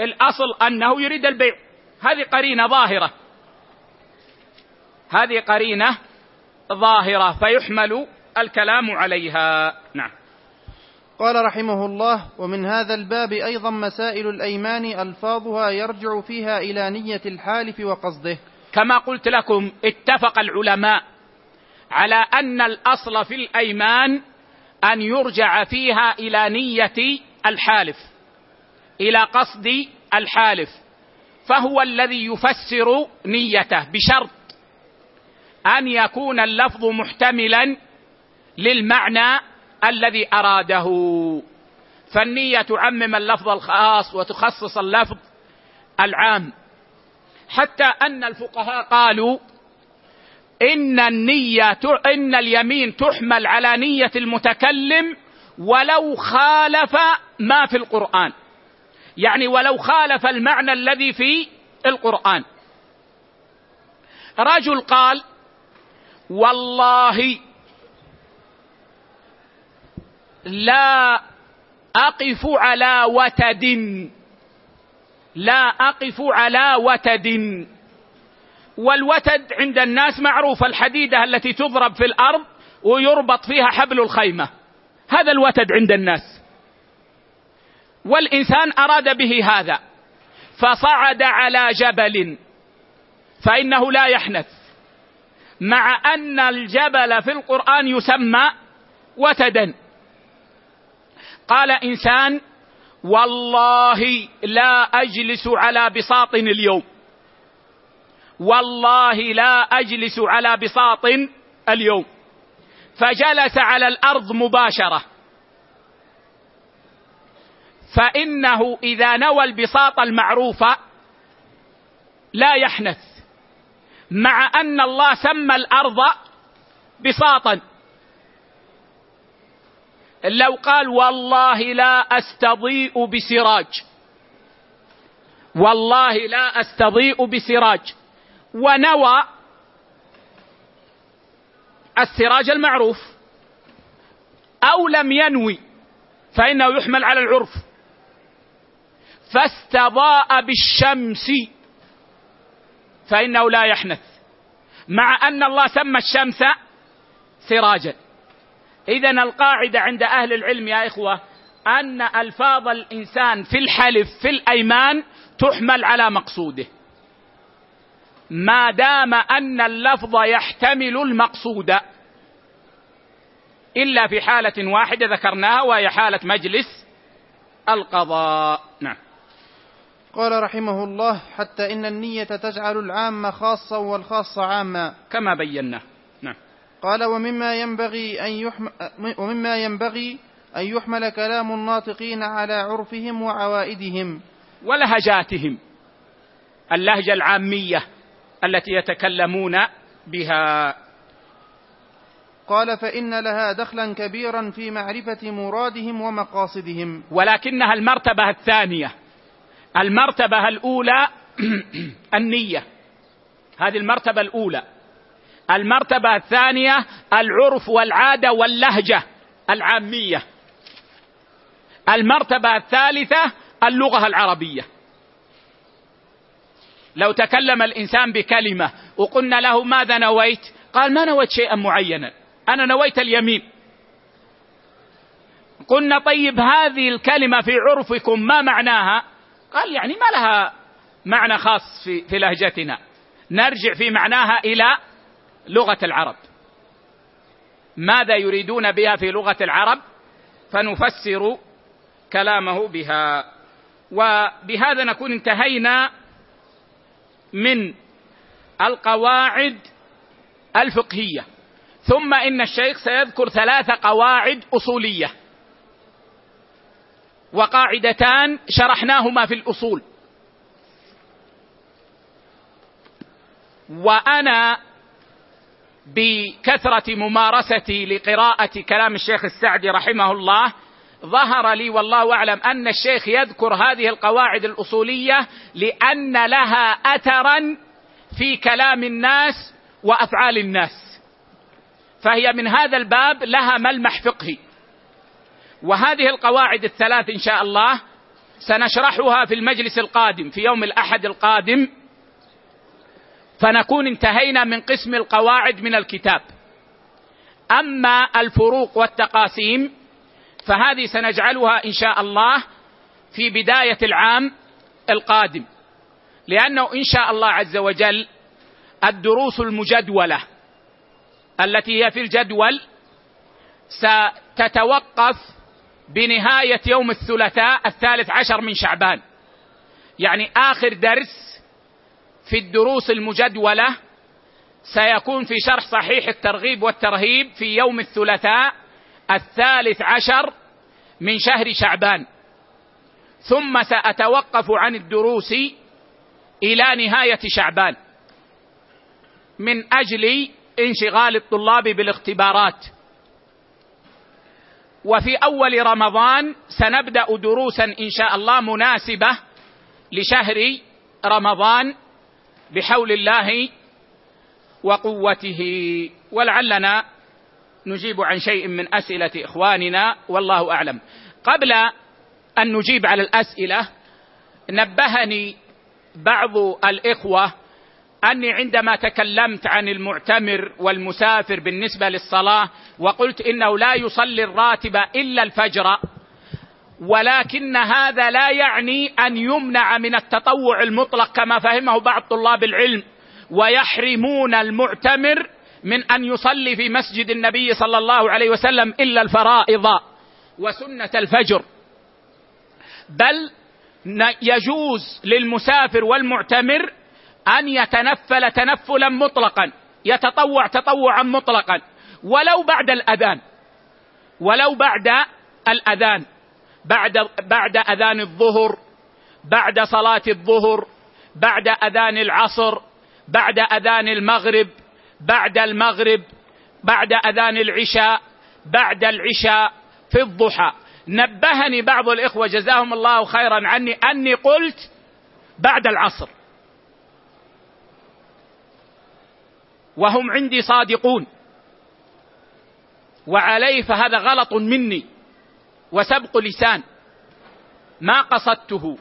الأصل أنه يريد البيع. هذه قرينة ظاهرة. هذه قرينة ظاهرة فيحمل الكلام عليها. نعم. قال رحمه الله ومن هذا الباب أيضا مسائل الأيمان ألفاظها يرجع فيها إلى نية الحالف وقصده. كما قلت لكم اتفق العلماء على أن الأصل في الأيمان أن يرجع فيها إلى نية الحالف إلى قصد الحالف فهو الذي يفسر نيته بشرط أن يكون اللفظ محتملا للمعنى الذي أراده. فالنية تعمم اللفظ الخاص وتخصص اللفظ العام. حتى أن الفقهاء قالوا إن النية إن اليمين تحمل على نية المتكلم ولو خالف ما في القرآن. يعني ولو خالف المعنى الذي في القرآن. رجل قال والله لا أقف على وتد. لا أقف على وتد. والوتد عند الناس معروف الحديدة التي تضرب في الأرض ويربط فيها حبل الخيمة. هذا الوتد عند الناس. والإنسان أراد به هذا فصعد على جبل فإنه لا يحنث. مع أن الجبل في القرآن يسمى وتدا. قال إنسان والله لا أجلس على بساط اليوم. والله لا أجلس على بساط اليوم. فجلس على الأرض مباشرة. فإنه إذا نوى البساط المعروف لا يحنث مع أن الله سمى الأرض بساطا. لو قال والله لا أستضيء بسراج. والله لا أستضيء بسراج. ونوى السراج المعروف. أو لم ينوي فإنه يحمل على العرف. فاستضاء بالشمس فإنه لا يحنث. مع أن الله سمى الشمس سراجا. اذا القاعدة عند أهل العلم يا إخوة أن ألفاظ الإنسان في الحلف في الأيمان تحمل على مقصوده. ما دام أن اللفظ يحتمل المقصود إلا في حالة واحدة ذكرناها وهي حالة مجلس القضاء. نعم. قال رحمه الله حتى إن النية تجعل العام خاصا والخاص عاما. كما بينا. نعم قال ومما ينبغي أن يحمل ومما ينبغي أن يحمل كلام الناطقين على عرفهم وعوائدهم. ولهجاتهم اللهجة العامية التي يتكلمون بها. قال فإن لها دخلا كبيرا في معرفة مرادهم ومقاصدهم. ولكنها المرتبة الثانية. المرتبة الأولى النية. هذه المرتبة الأولى. المرتبة الثانية العرف والعادة واللهجة العامية. المرتبة الثالثة اللغة العربية. لو تكلم الإنسان بكلمة وقلنا له ماذا نويت؟ قال ما نويت شيئا معينا أنا نويت اليمين. قلنا طيب هذه الكلمة في عرفكم ما معناها؟ قال يعني ما لها معنى خاص في, في لهجتنا. نرجع في معناها إلى لغة العرب. ماذا يريدون بها في لغة العرب؟ فنفسر كلامه بها. وبهذا نكون انتهينا من القواعد الفقهية. ثم إن الشيخ سيذكر ثلاث قواعد أصولية. وقاعدتان شرحناهما في الأصول. وأنا بكثرة ممارستي لقراءة كلام الشيخ السعدي رحمه الله ظهر لي والله أعلم أن الشيخ يذكر هذه القواعد الأصولية لأن لها اثرا في كلام الناس وأفعال الناس. فهي من هذا الباب لها ملمح فقهي. وهذه القواعد الثلاث إن شاء الله سنشرحها في المجلس القادم في يوم الأحد القادم. فنكون انتهينا من قسم القواعد من الكتاب. أما الفروق والتقاسيم فهذه سنجعلها إن شاء الله في بداية العام القادم. لأنه إن شاء الله عز وجل الدروس المجدولة التي هي في الجدول ستتوقف بنهاية يوم الثلاثاء الثالث عشر من شعبان. يعني آخر درس في الدروس المجدولة سيكون في شرح صحيح الترغيب والترهيب في يوم الثلاثاء الثالث عشر من شهر شعبان. ثم سأتوقف عن الدروس إلى نهاية شعبان. من أجل انشغال الطلاب بالاختبارات. وفي أول رمضان سنبدأ دروسا إن شاء الله مناسبة لشهر رمضان بحول الله وقوته. ولعلنا نجيب عن شيء من أسئلة إخواننا والله أعلم. قبل أن نجيب على الأسئلة نبهني بعض الإخوة أني عندما تكلمت عن المعتمر والمسافر بالنسبة للصلاة وقلت إنه لا يصلي الراتب إلا الفجر ولكن هذا لا يعني أن يمنع من التطوع المطلق كما فهمه بعض طلاب العلم. ويحرمون المعتمر من أن يصلي في مسجد النبي صلى الله عليه وسلم إلا الفرائض وسنة الفجر. بل يجوز للمسافر والمعتمر أن يتنفل تنفلا مطلقا يتطوع تطوعا مطلقا. ولو بعد الأذان ولو بعد الأذان. بعد بعد أذان الظهر بعد صلاة الظهر بعد أذان العصر بعد أذان المغرب بعد المغرب بعد أذان العشاء بعد العشاء في الضحى. نبهني بعض الإخوة جزاهم الله خيرا عني أني قلت بعد العصر. وهم عندي صادقون. وعليه فهذا غلط مني. وسبق لسان ما قصدته.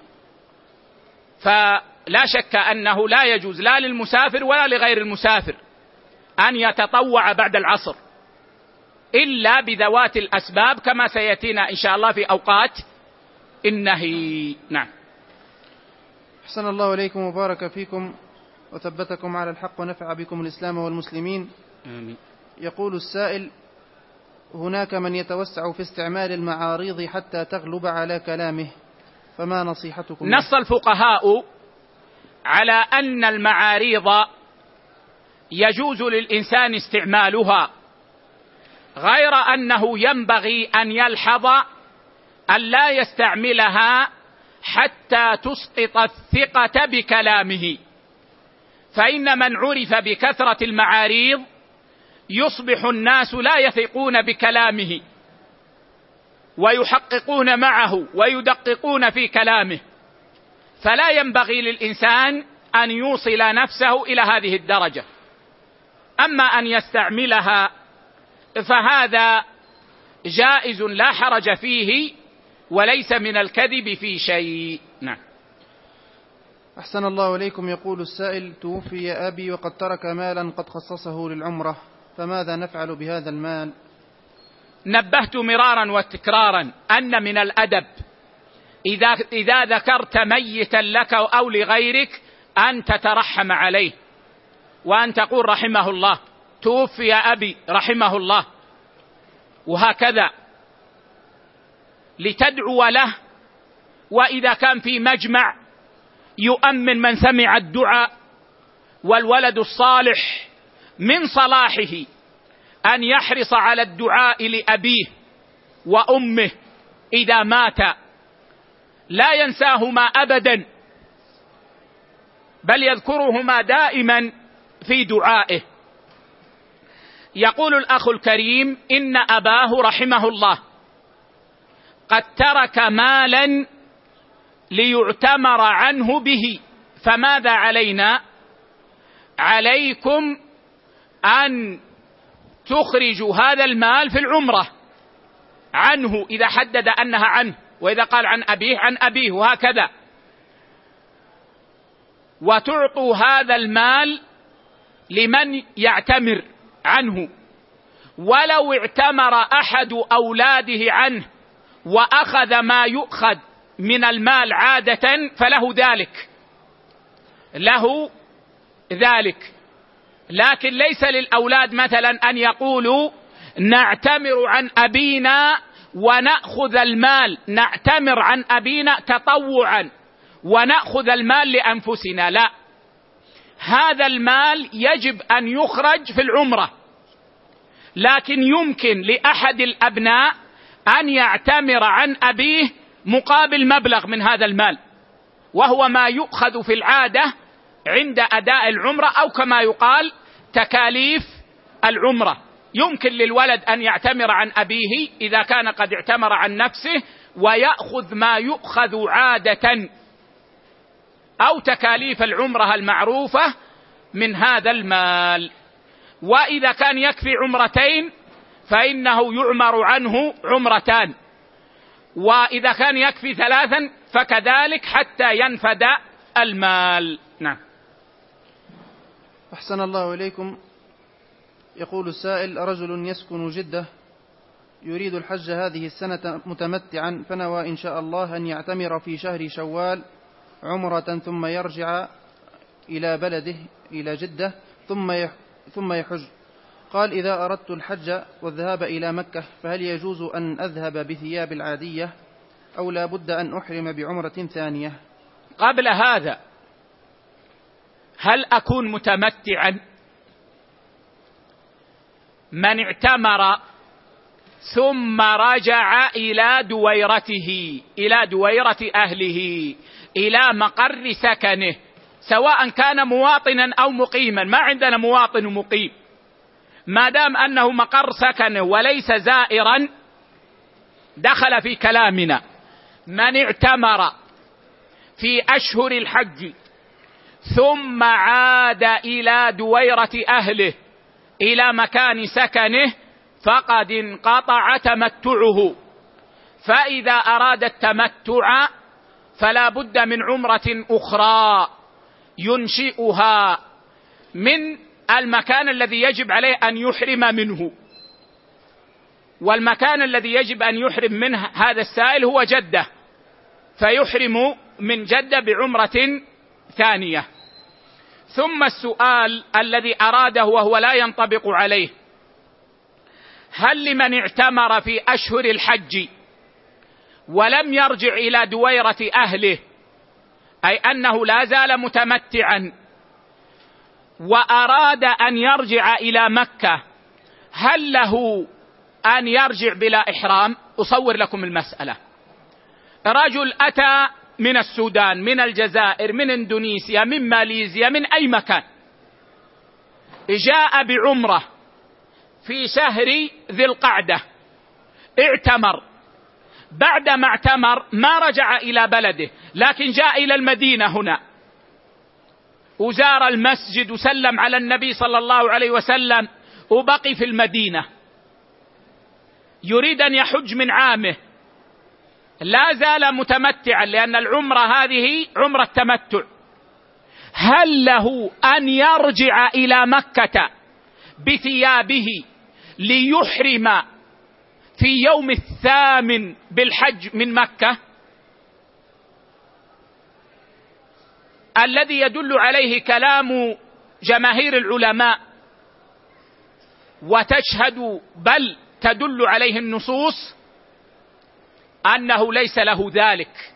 فلا شك أنه لا يجوز لا للمسافر ولا لغير المسافر أن يتطوع بعد العصر إلا بذوات الأسباب كما سيأتينا إن شاء الله في أوقات النهي. نعم. أحسن الله إليكم وبارك فيكم وثبتكم على الحق ونفع بكم الإسلام والمسلمين. آمين. يقول السائل هناك من يتوسع في استعمال المعاريض حتى تغلب على كلامه. فما نصيحتكم؟ نص الفقهاء على أن المعاريض يجوز للإنسان استعمالها غير أنه ينبغي أن يلحظ أن لا يستعملها حتى تسقط الثقة بكلامه. فإن من عرف بكثرة المعاريض يصبح الناس لا يثقون بكلامه ويحققون معه ويدققون في كلامه. فلا ينبغي للإنسان أن يوصل نفسه إلى هذه الدرجة. أما أن يستعملها فهذا جائز لا حرج فيه وليس من الكذب في شيء. نعم. أحسن الله إليكم. يقول السائل توفي أبي وقد ترك مالا قد خصصه للعمرة. فماذا نفعل بهذا المال؟ نبهت مرارا وتكرارا أن من الأدب إذا إذا ذكرت ميتا لك أو لغيرك أن تترحم عليه. وأن تقول رحمه الله توفي أبي رحمه الله. وهكذا. لتدعو له وإذا كان في مجمع يؤمن من سمع الدعاء والولد الصالح من صلاحه أن يحرص على الدعاء لأبيه وأمه إذا مات. لا ينساهما ابدا بل يذكرهما دائما في دعائه. يقول الأخ الكريم إن أباه رحمه الله قد ترك مالا ليعتمر عنه به. فماذا علينا؟ عليكم أن تخرجوا هذا المال في العمرة عنه إذا حدد أنها عنه وإذا قال عن أبيه عن أبيه وهكذا. وتعطوا هذا المال لمن يعتمر عنه. ولو اعتمر أحد أولاده عنه وأخذ ما يؤخذ من المال عادة فله ذلك. له ذلك. لكن ليس للأولاد مثلا أن يقولوا نعتمر عن أبينا ونأخذ المال. نعتمر عن أبينا تطوعا ونأخذ المال لأنفسنا. لا. هذا المال يجب أن يخرج في العمرة. لكن يمكن لأحد الأبناء أن يعتمر عن أبيه مقابل مبلغ من هذا المال. وهو ما يؤخذ في العادة عند أداء العمرة أو كما يقال تكاليف العمرة. يمكن للولد أن يعتمر عن أبيه إذا كان قد اعتمر عن نفسه ويأخذ ما يؤخذ عادة. أو تكاليف العمرة المعروفة من هذا المال. وإذا كان يكفي عمرتين فإنه يعمر عنه عمرتان. وإذا كان يكفي ثلاثا فكذلك حتى ينفد المال. نعم. أحسن الله إليكم. يقول السائل رجل يسكن جدة يريد الحج هذه السنة متمتعا فنوى إن شاء الله أن يعتمر في شهر شوال عمرة ثم يرجع إلى بلده إلى جدة ثم ثم يحج. قال إذا أردت الحج والذهاب إلى مكة فهل يجوز أن أذهب بثياب العادية أو لا بد أن أحرم بعمرة ثانية؟ قبل هذا هل أكون متمتعا؟ من اعتمر ثم رجع إلى دويرته إلى دويرة أهله إلى مقر سكنه سواء كان مواطنا أو مقيما. ما عندنا مواطن ومقيم ما دام أنه مقر سكنه وليس زائرا دخل في كلامنا. من اعتمر في أشهر الحج ثم عاد إلى دويرة أهله إلى مكان سكنه فقد انقطع تمتعه. فإذا أراد التمتع فلا بد من عمرة أخرى ينشئها من المكان الذي يجب عليه أن يحرم منه. والمكان الذي يجب أن يحرم منه هذا السائل هو جدة فيحرم من جدة بعمرة ثانية. ثم السؤال الذي أراده وهو لا ينطبق عليه. هل لمن اعتمر في أشهر الحج ولم يرجع إلى دويرة أهله أي أنه لا زال متمتعا وأراد أن يرجع إلى مكة هل له أن يرجع بلا إحرام؟ أصور لكم المسألة. رجل أتى من السودان من الجزائر من إندونيسيا من ماليزيا من أي مكان. جاء بعمرة في شهر ذي القعدة. اعتمر. بعدما اعتمر ما رجع إلى بلده لكن جاء إلى المدينة هنا. وزار المسجد وسلم على النبي صلى الله عليه وسلم وبقي في المدينة. يريد أن يحج من عامه. لا زال متمتعا لأن العمرة هذه عمرة تمتع. هل له أن يرجع إلى مكة بثيابه ليحرم في يوم الثامن بالحج من مكة؟ الذي يدل عليه كلام جماهير العلماء. وتشهد بل تدل عليه النصوص أنه ليس له ذلك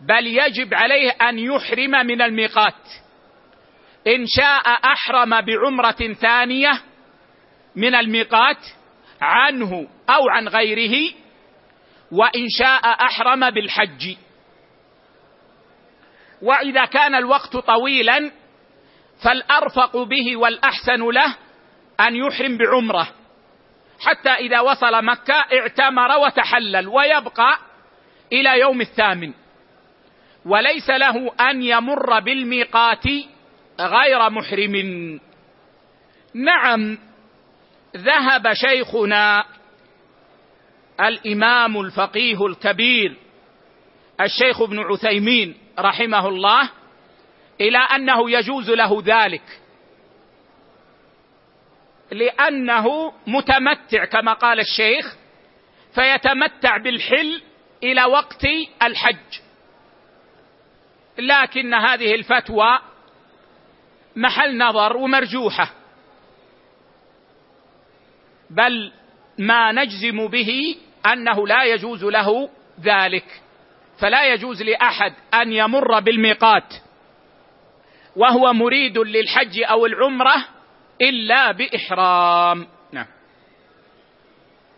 بل يجب عليه أن يحرم من الميقات. إن شاء أحرم بعمرة ثانية من الميقات عنه أو عن غيره وإن شاء أحرم بالحج. وإذا كان الوقت طويلا فالأرفق به والأحسن له أن يحرم بعمرة. حتى إذا وصل مكة اعتمر وتحلل ويبقى إلى يوم الثامن. وليس له أن يمر بالميقات غير محرم. نعم ذهب شيخنا الإمام الفقيه الكبير الشيخ ابن عثيمين رحمه الله إلى أنه يجوز له ذلك. لأنه متمتع كما قال الشيخ فيتمتع بالحل إلى وقت الحج. لكن هذه الفتوى محل نظر ومرجوحة. بل ما نجزم به أنه لا يجوز له ذلك. فلا يجوز لأحد أن يمر بالميقات. وهو مريد للحج أو العمرة إلا بإحرام. نعم.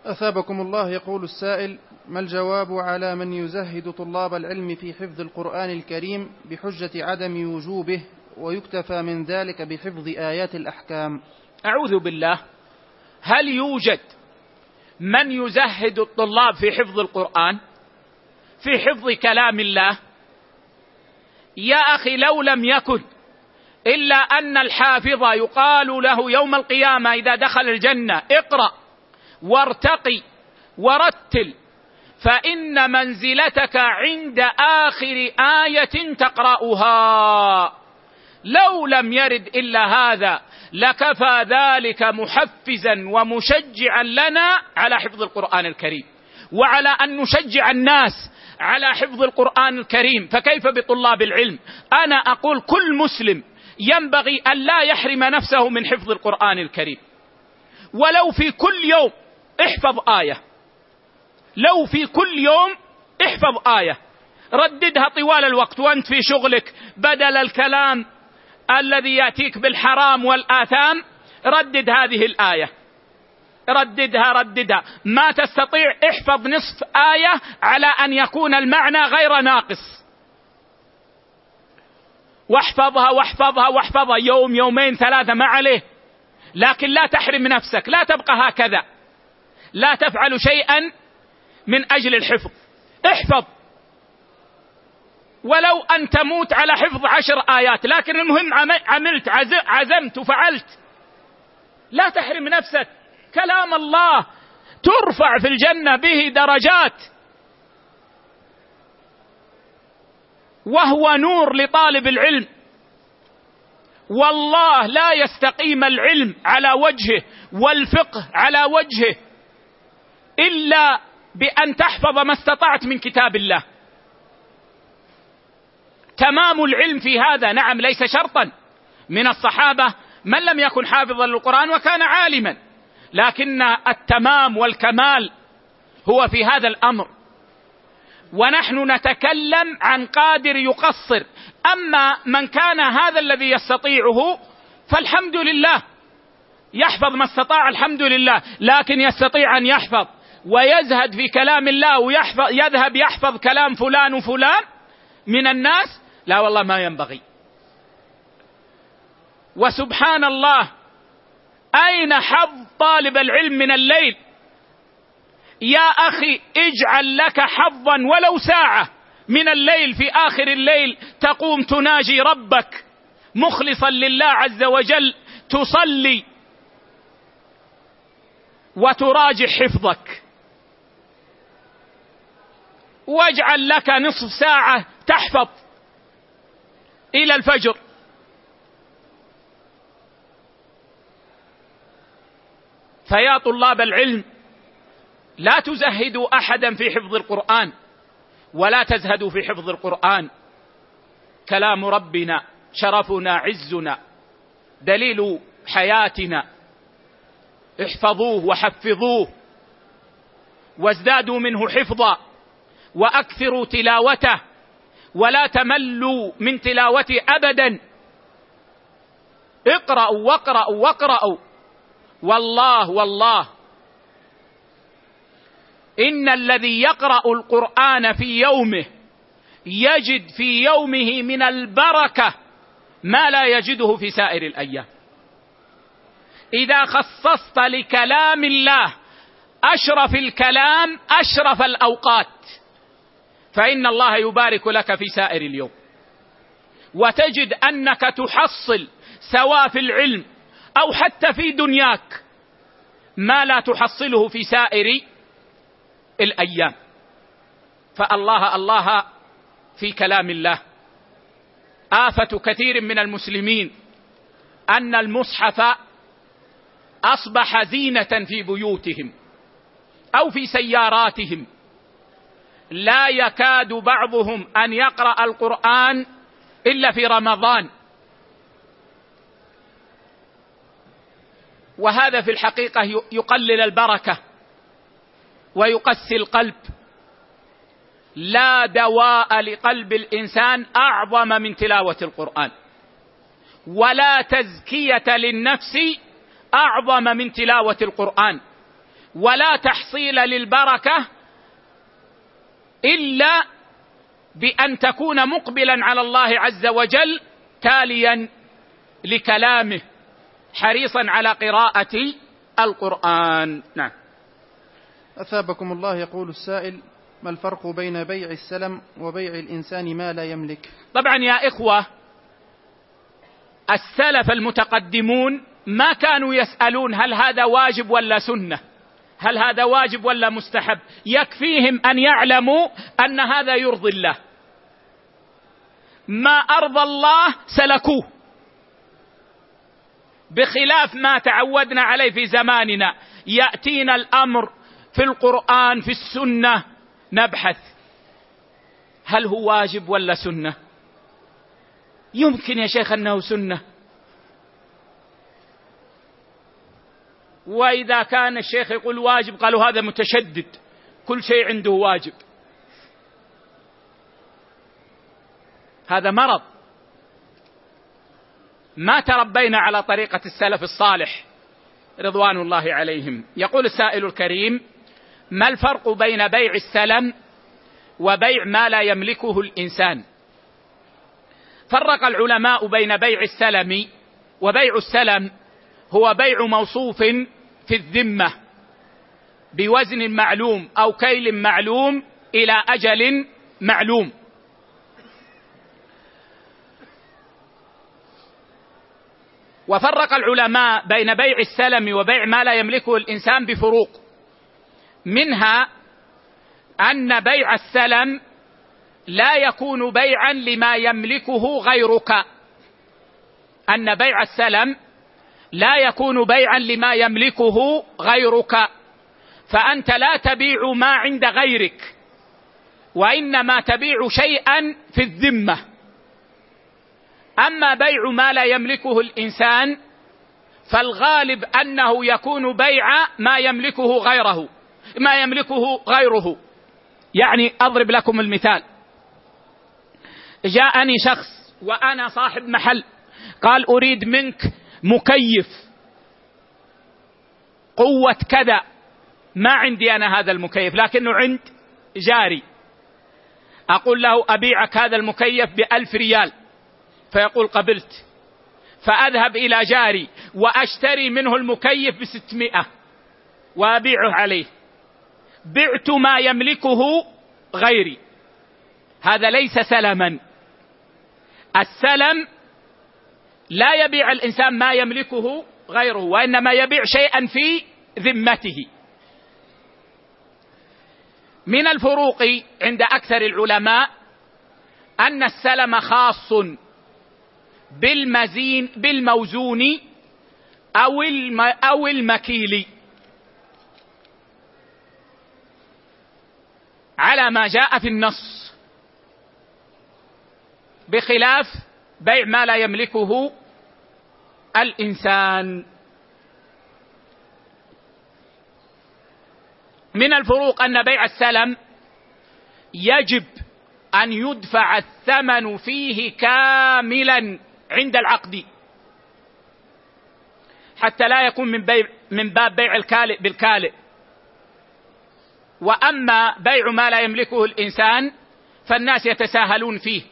أثابكم الله يقول السائل ما الجواب على من يزهد طلاب العلم في حفظ القرآن الكريم بحجة عدم وجوبه ويكتفى من ذلك بحفظ آيات الأحكام؟ أعوذ بالله. هل يوجد من يزهد الطلاب في حفظ القرآن؟ في حفظ كلام الله؟ يا أخي لو لم يكن إلا أن الحافظ يقال له يوم القيامة إذا دخل الجنة اقرأ وارتقي ورتل فإن منزلتك عند آخر آية تقرأها. لو لم يرد إلا هذا لكفى ذلك محفزا ومشجعا لنا على حفظ القرآن الكريم وعلى أن نشجع الناس على حفظ القرآن الكريم. فكيف بطلاب العلم؟ أنا أقول كل مسلم ينبغي أن لا يحرم نفسه من حفظ القرآن الكريم. ولو في كل يوم احفظ آية. لو في كل يوم احفظ آية. رددها طوال الوقت وأنت في شغلك بدل الكلام الذي يأتيك بالحرام والآثام ردد هذه الآية. رددها رددها. ما تستطيع احفظ نصف آية على أن يكون المعنى غير ناقص. واحفظها واحفظها واحفظها. يوم يومين ثلاثة ما عليه. لكن لا تحرم نفسك. لا تبقى هكذا. لا تفعل شيئا من أجل الحفظ. احفظ. ولو أن تموت على حفظ عشر آيات. لكن المهم عملت عزمت وفعلت. لا تحرم نفسك. كلام الله ترفع في الجنة به درجات. وهو نور لطالب العلم. والله لا يستقيم العلم على وجهه والفقه على وجهه إلا بأن تحفظ ما استطعت من كتاب الله. تمام العلم في هذا نعم ليس شرطا. من الصحابة من لم يكن حافظا للقرآن وكان عالما. لكن التمام والكمال هو في هذا الأمر. ونحن نتكلم عن قادر يقصر. أما من كان هذا الذي يستطيعه فالحمد لله. يحفظ ما استطاع الحمد لله. لكن يستطيع أن يحفظ. ويزهد في كلام الله ويحفظ يذهب يحفظ كلام فلان وفلان من الناس. لا والله ما ينبغي. وسبحان الله أين حظ طالب العلم من الليل؟ يا أخي اجعل لك حظا ولو ساعة من الليل في آخر الليل تقوم تناجي ربك مخلصا لله عز وجل تصلي وتراجع حفظك. واجعل لك نصف ساعة تحفظ إلى الفجر. فيا طلاب العلم لا تزهدوا أحدا في حفظ القرآن ولا تزهدوا في حفظ القرآن. كلام ربنا شرفنا عزنا دليل حياتنا. احفظوه وحفظوه. وازدادوا منه حفظا وأكثروا تلاوته. ولا تملوا من تلاوته أبدا. اقرأوا واقرأوا واقرأوا. والله والله إن الذي يقرأ القرآن في يومه يجد في يومه من البركة ما لا يجده في سائر الأيام. إذا خصصت لكلام الله أشرف الكلام أشرف الأوقات فإن الله يبارك لك في سائر اليوم. وتجد أنك تحصل سواء في العلم أو حتى في دنياك ما لا تحصله في سائر الأيام. فالله الله في كلام الله. آفة كثير من المسلمين أن المصحف أصبح زينة في بيوتهم أو في سياراتهم. لا يكاد بعضهم أن يقرأ القرآن إلا في رمضان. وهذا في الحقيقة يقلل البركة. ويقسي القلب. لا دواء لقلب الإنسان أعظم من تلاوة القرآن. ولا تزكية للنفس أعظم من تلاوة القرآن. ولا تحصيل للبركة إلا بأن تكون مقبلا على الله عز وجل تاليا لكلامه حريصا على قراءة القرآن. نعم. أثابكم الله يقول السائل ما الفرق بين بيع السلم وبيع الإنسان ما لا يملك؟ طبعا يا إخوة السلف المتقدمون ما كانوا يسألون هل هذا واجب ولا سنة هل هذا واجب ولا مستحب. يكفيهم أن يعلموا أن هذا يرضي الله. ما أرضى الله سلكوه. بخلاف ما تعودنا عليه في زماننا يأتينا الأمر في القرآن في السنة نبحث هل هو واجب ولا سنة. يمكن يا شيخ أنه سنة. وإذا كان الشيخ يقول واجب قالوا هذا متشدد. كل شيء عنده واجب. هذا مرض. ما تربينا على طريقة السلف الصالح رضوان الله عليهم. يقول السائل الكريم ما الفرق بين بيع السلم وبيع ما لا يملكه الإنسان؟ فرق العلماء بين بيع السلم وبيع السلم هو بيع موصوف في الذمة بوزن معلوم أو كيل معلوم إلى أجل معلوم. وفرق العلماء بين بيع السلم وبيع ما لا يملكه الإنسان بفروق. منها أن بيع السلم لا يكون بيعا لما يملكه غيرك. أن بيع السلم لا يكون بيعا لما يملكه غيرك. فأنت لا تبيع ما عند غيرك وإنما تبيع شيئا في الذمة. أما بيع ما لا يملكه الإنسان فالغالب أنه يكون بيع ما يملكه غيره. ما يملكه غيره. يعني أضرب لكم المثال. جاءني شخص وأنا صاحب محل. قال أريد منك مكيف. قوة كذا. ما عندي أنا هذا المكيف لكنه عند جاري. أقول له أبيعك هذا المكيف بألف ريال. فيقول قبلت. فأذهب إلى جاري وأشتري منه المكيف بستمائة. وأبيعه عليه. بعت ما يملكه غيري. هذا ليس سلما. السلم لا يبيع الإنسان ما يملكه غيره وإنما يبيع شيئا في ذمته. من الفروق عند أكثر العلماء أن السلم خاص بالمزين بالموزون أو أو المكيل على ما جاء في النص. بخلاف بيع ما لا يملكه الإنسان. من الفروق أن بيع السلم يجب أن يدفع الثمن فيه كاملا عند العقد حتى لا يكون من بيع من باب بيع الكالئ بالكالئ. وأما بيع ما لا يملكه الإنسان فالناس يتساهلون فيه.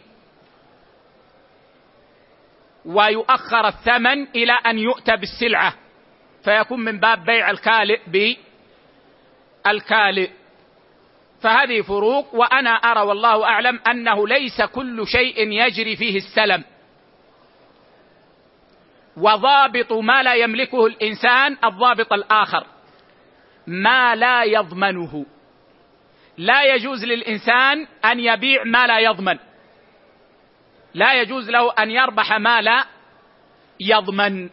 ويؤخر الثمن إلى أن يؤتى بالسلعة. فيكون من باب بيع الكالئ بالكالئ فهذه فروق وأنا أرى والله أعلم أنه ليس كل شيء يجري فيه السلم. وضابط ما لا يملكه الإنسان الضابط الآخر. ما لا يضمنه. لا يجوز للإنسان أن يبيع ما لا يضمن. لا يجوز له أن يربح ما لا يضمن.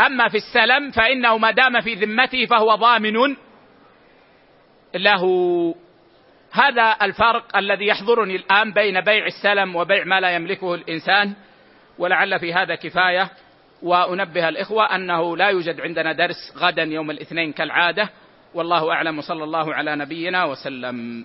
أما في السلم فإنه ما دام في ذمته فهو ضامن له. هذا الفرق الذي يحضرني الآن بين بيع السلم وبيع ما لا يملكه الإنسان ولعل في هذا كفاية. وأنبه الإخوة أنه لا يوجد عندنا درس غدا يوم الاثنين كالعادة. والله أعلم وصلى الله على نبينا وسلم.